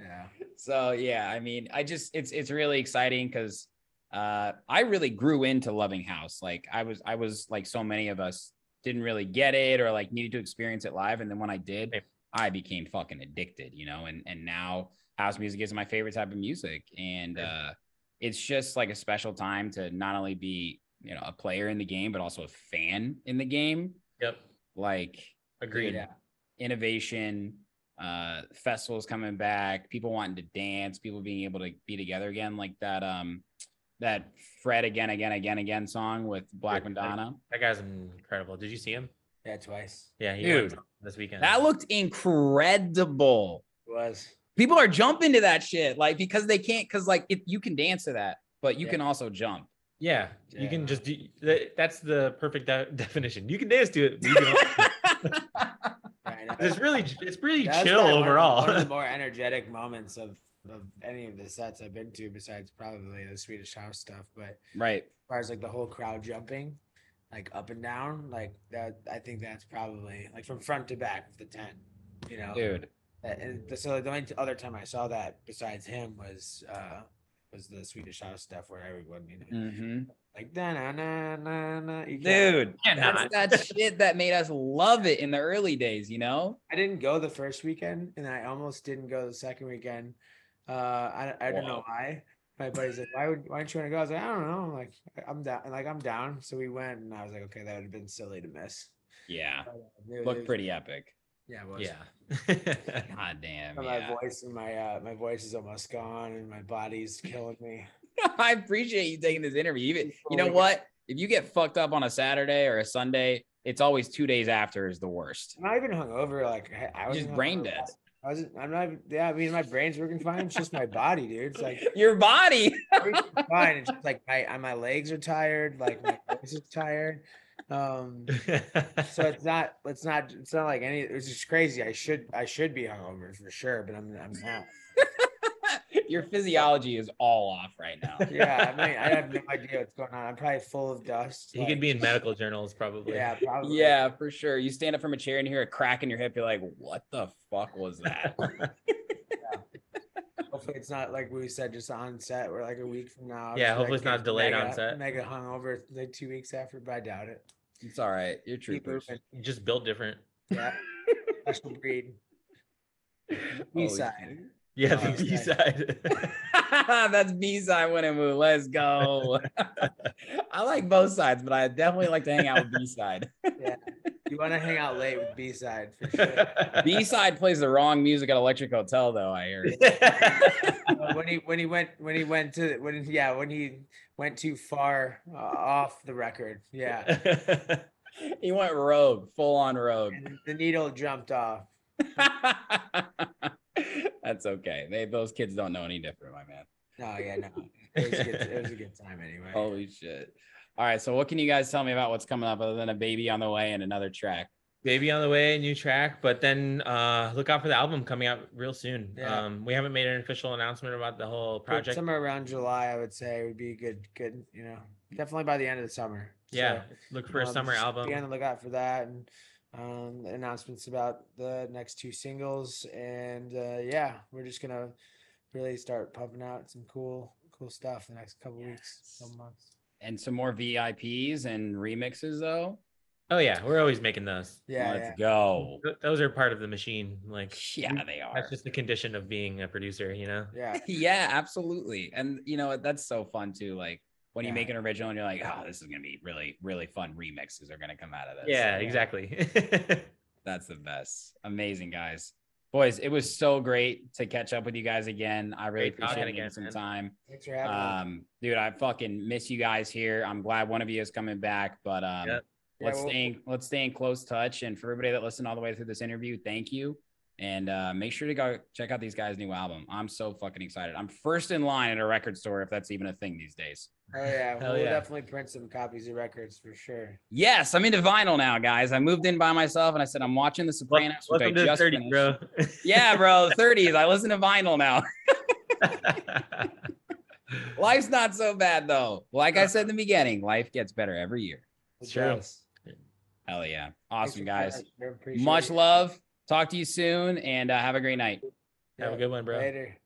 Yeah. so yeah, I mean, I just it's it's really exciting because uh I really grew into loving house. Like I was I was like so many of us didn't really get it or like needed to experience it live. And then when I did, I became fucking addicted, you know, and and now house music is my favorite type of music. And uh it's just like a special time to not only be, you know, a player in the game, but also a fan in the game. Yep, Like agreed. yeah. innovation uh festivals coming back people wanting to dance people being able to be together again like that um that fred again again again again song with black Yeah, I- madonna That guy's incredible. Did you see him? Yeah, twice. Yeah, he Dude. this weekend. that looked incredible It was. people are jumping to that shit like because they can't because like it, you can dance to that but you Yeah. can also jump yeah, you can just do. that- That's the perfect de- definition. You can dance to it. you can also- Right, no, it's really, it's really that was chill probably one overall. One of the more energetic moments of of any of the sets I've been to, besides probably the Swedish House stuff. But right as far as like the whole crowd jumping, like up and down, like that, I think that's probably like from front to back of the tent. You know, dude And so the only other time I saw that besides him was uh was the Swedish House stuff where everyone you know hmm like na na na na na. dude that's that shit that made us love it in the early days you know I didn't go the first weekend, and I almost didn't go the second weekend. Uh, I I don't know why. My buddy's like, "Why would why don't you want to go?" I was like, "I don't know." Like I'm down. Like I'm down. So we went, and I was like, "Okay, that would have been silly to miss." yeah But, uh, looked pretty epic Yeah, it was. yeah. god damn And yeah. My voice and my uh my voice is almost gone, and my body's killing me. I appreciate you taking this interview. Even you know what? If you get fucked up on a Saturday or a Sunday, it's always two days after is the worst. I'm not even hungover. Like I- I was Just brain dead. I wasn't. I'm not. Yeah, I mean, my brain's working fine. It's just my body, dude. It's like Your body. fine. It's just like my my legs are tired. Like my voice is tired. Um, so it's not. It's not. It's not like any. It's just crazy. I should. I should be hungover for sure, but I'm. I'm not. Your physiology is all off right now. Yeah, I mean, I have no idea what's going on. I'm probably full of dust. he could be in medical journals probably. Yeah, probably. Yeah, for sure. You stand up from a chair and hear a crack in your hip. You're like, what the fuck was that? Hopefully, it's not like we said, just on set. We're like a week from now. Yeah, hopefully like, it's not get delayed on mega- set. Mega hungover like two weeks after, but I doubt it. it's all right. You're Keep troopers. You just built different. Yeah, special breed. Holy East side. Shit. Yeah, the B okay. side. That's B side winning move. Let's go. I like both sides, but I definitely like to hang out with B side. Yeah, you want to hang out late with B side for sure. B side plays the wrong music at Electric Hotel, though. I hear. When he when he went when he went to when yeah when he went too far uh, off the record yeah he went rogue, full on rogue. and the needle jumped off That's okay. They those kids don't know any different, my man. no yeah no it was a good, it was a good time anyway Holy shit. All right, so what can you guys tell me about what's coming up other than a baby on the way and another track? Baby on the way, new track, but then uh look out for the album coming out real soon. Yeah. Um we haven't made an official announcement about the whole project. somewhere around July I would say would be good good you know definitely by the end of the summer Yeah, So, look for a um, summer album. Be on the lookout for that and um, announcements about the next two singles. And uh, yeah, we're just gonna really start pumping out some cool, cool stuff the next couple weeks, couple months. And some more VIPs and remixes though. Oh yeah, we're always making those. Yeah, Let's yeah. go. Those are part of the machine. Like Yeah, they are. That's just the condition of being a producer, you know? yeah. yeah, absolutely. And you know what? That's so fun too. Like when you make an original and you're like, oh, this is gonna be really, really fun remixes are gonna come out of this. Yeah, exactly. That's the best. Amazing guys. Boys, it was so great to catch up with you guys again. I really Great talking appreciate getting again, some man. time. Thanks for having me. Um, dude, I fucking miss you guys here. I'm glad one of you is coming back, but um, Yep. Let's well- stay in, let's stay in close touch. And for everybody that listened all the way through this interview, thank you. And uh, make sure to go check out these guys' new album. I'm so fucking excited. I'm first in line at a record store if that's even a thing these days. Oh yeah, Hell we'll yeah. definitely print some copies of records for sure. Yes, I'm into vinyl now, guys. I moved in by myself and I said I'm watching The Sopranos. which I Welcome to the just 30, finished. bro. Yeah, bro. 30s. I listen to vinyl now. Life's not so bad though. Like I said in the beginning, life gets better every year. It true. does. Hell yeah. Awesome, guys. playing, man. Appreciate Much it. love. Talk to you soon and uh, have a great night. Have a good one, bro. Later.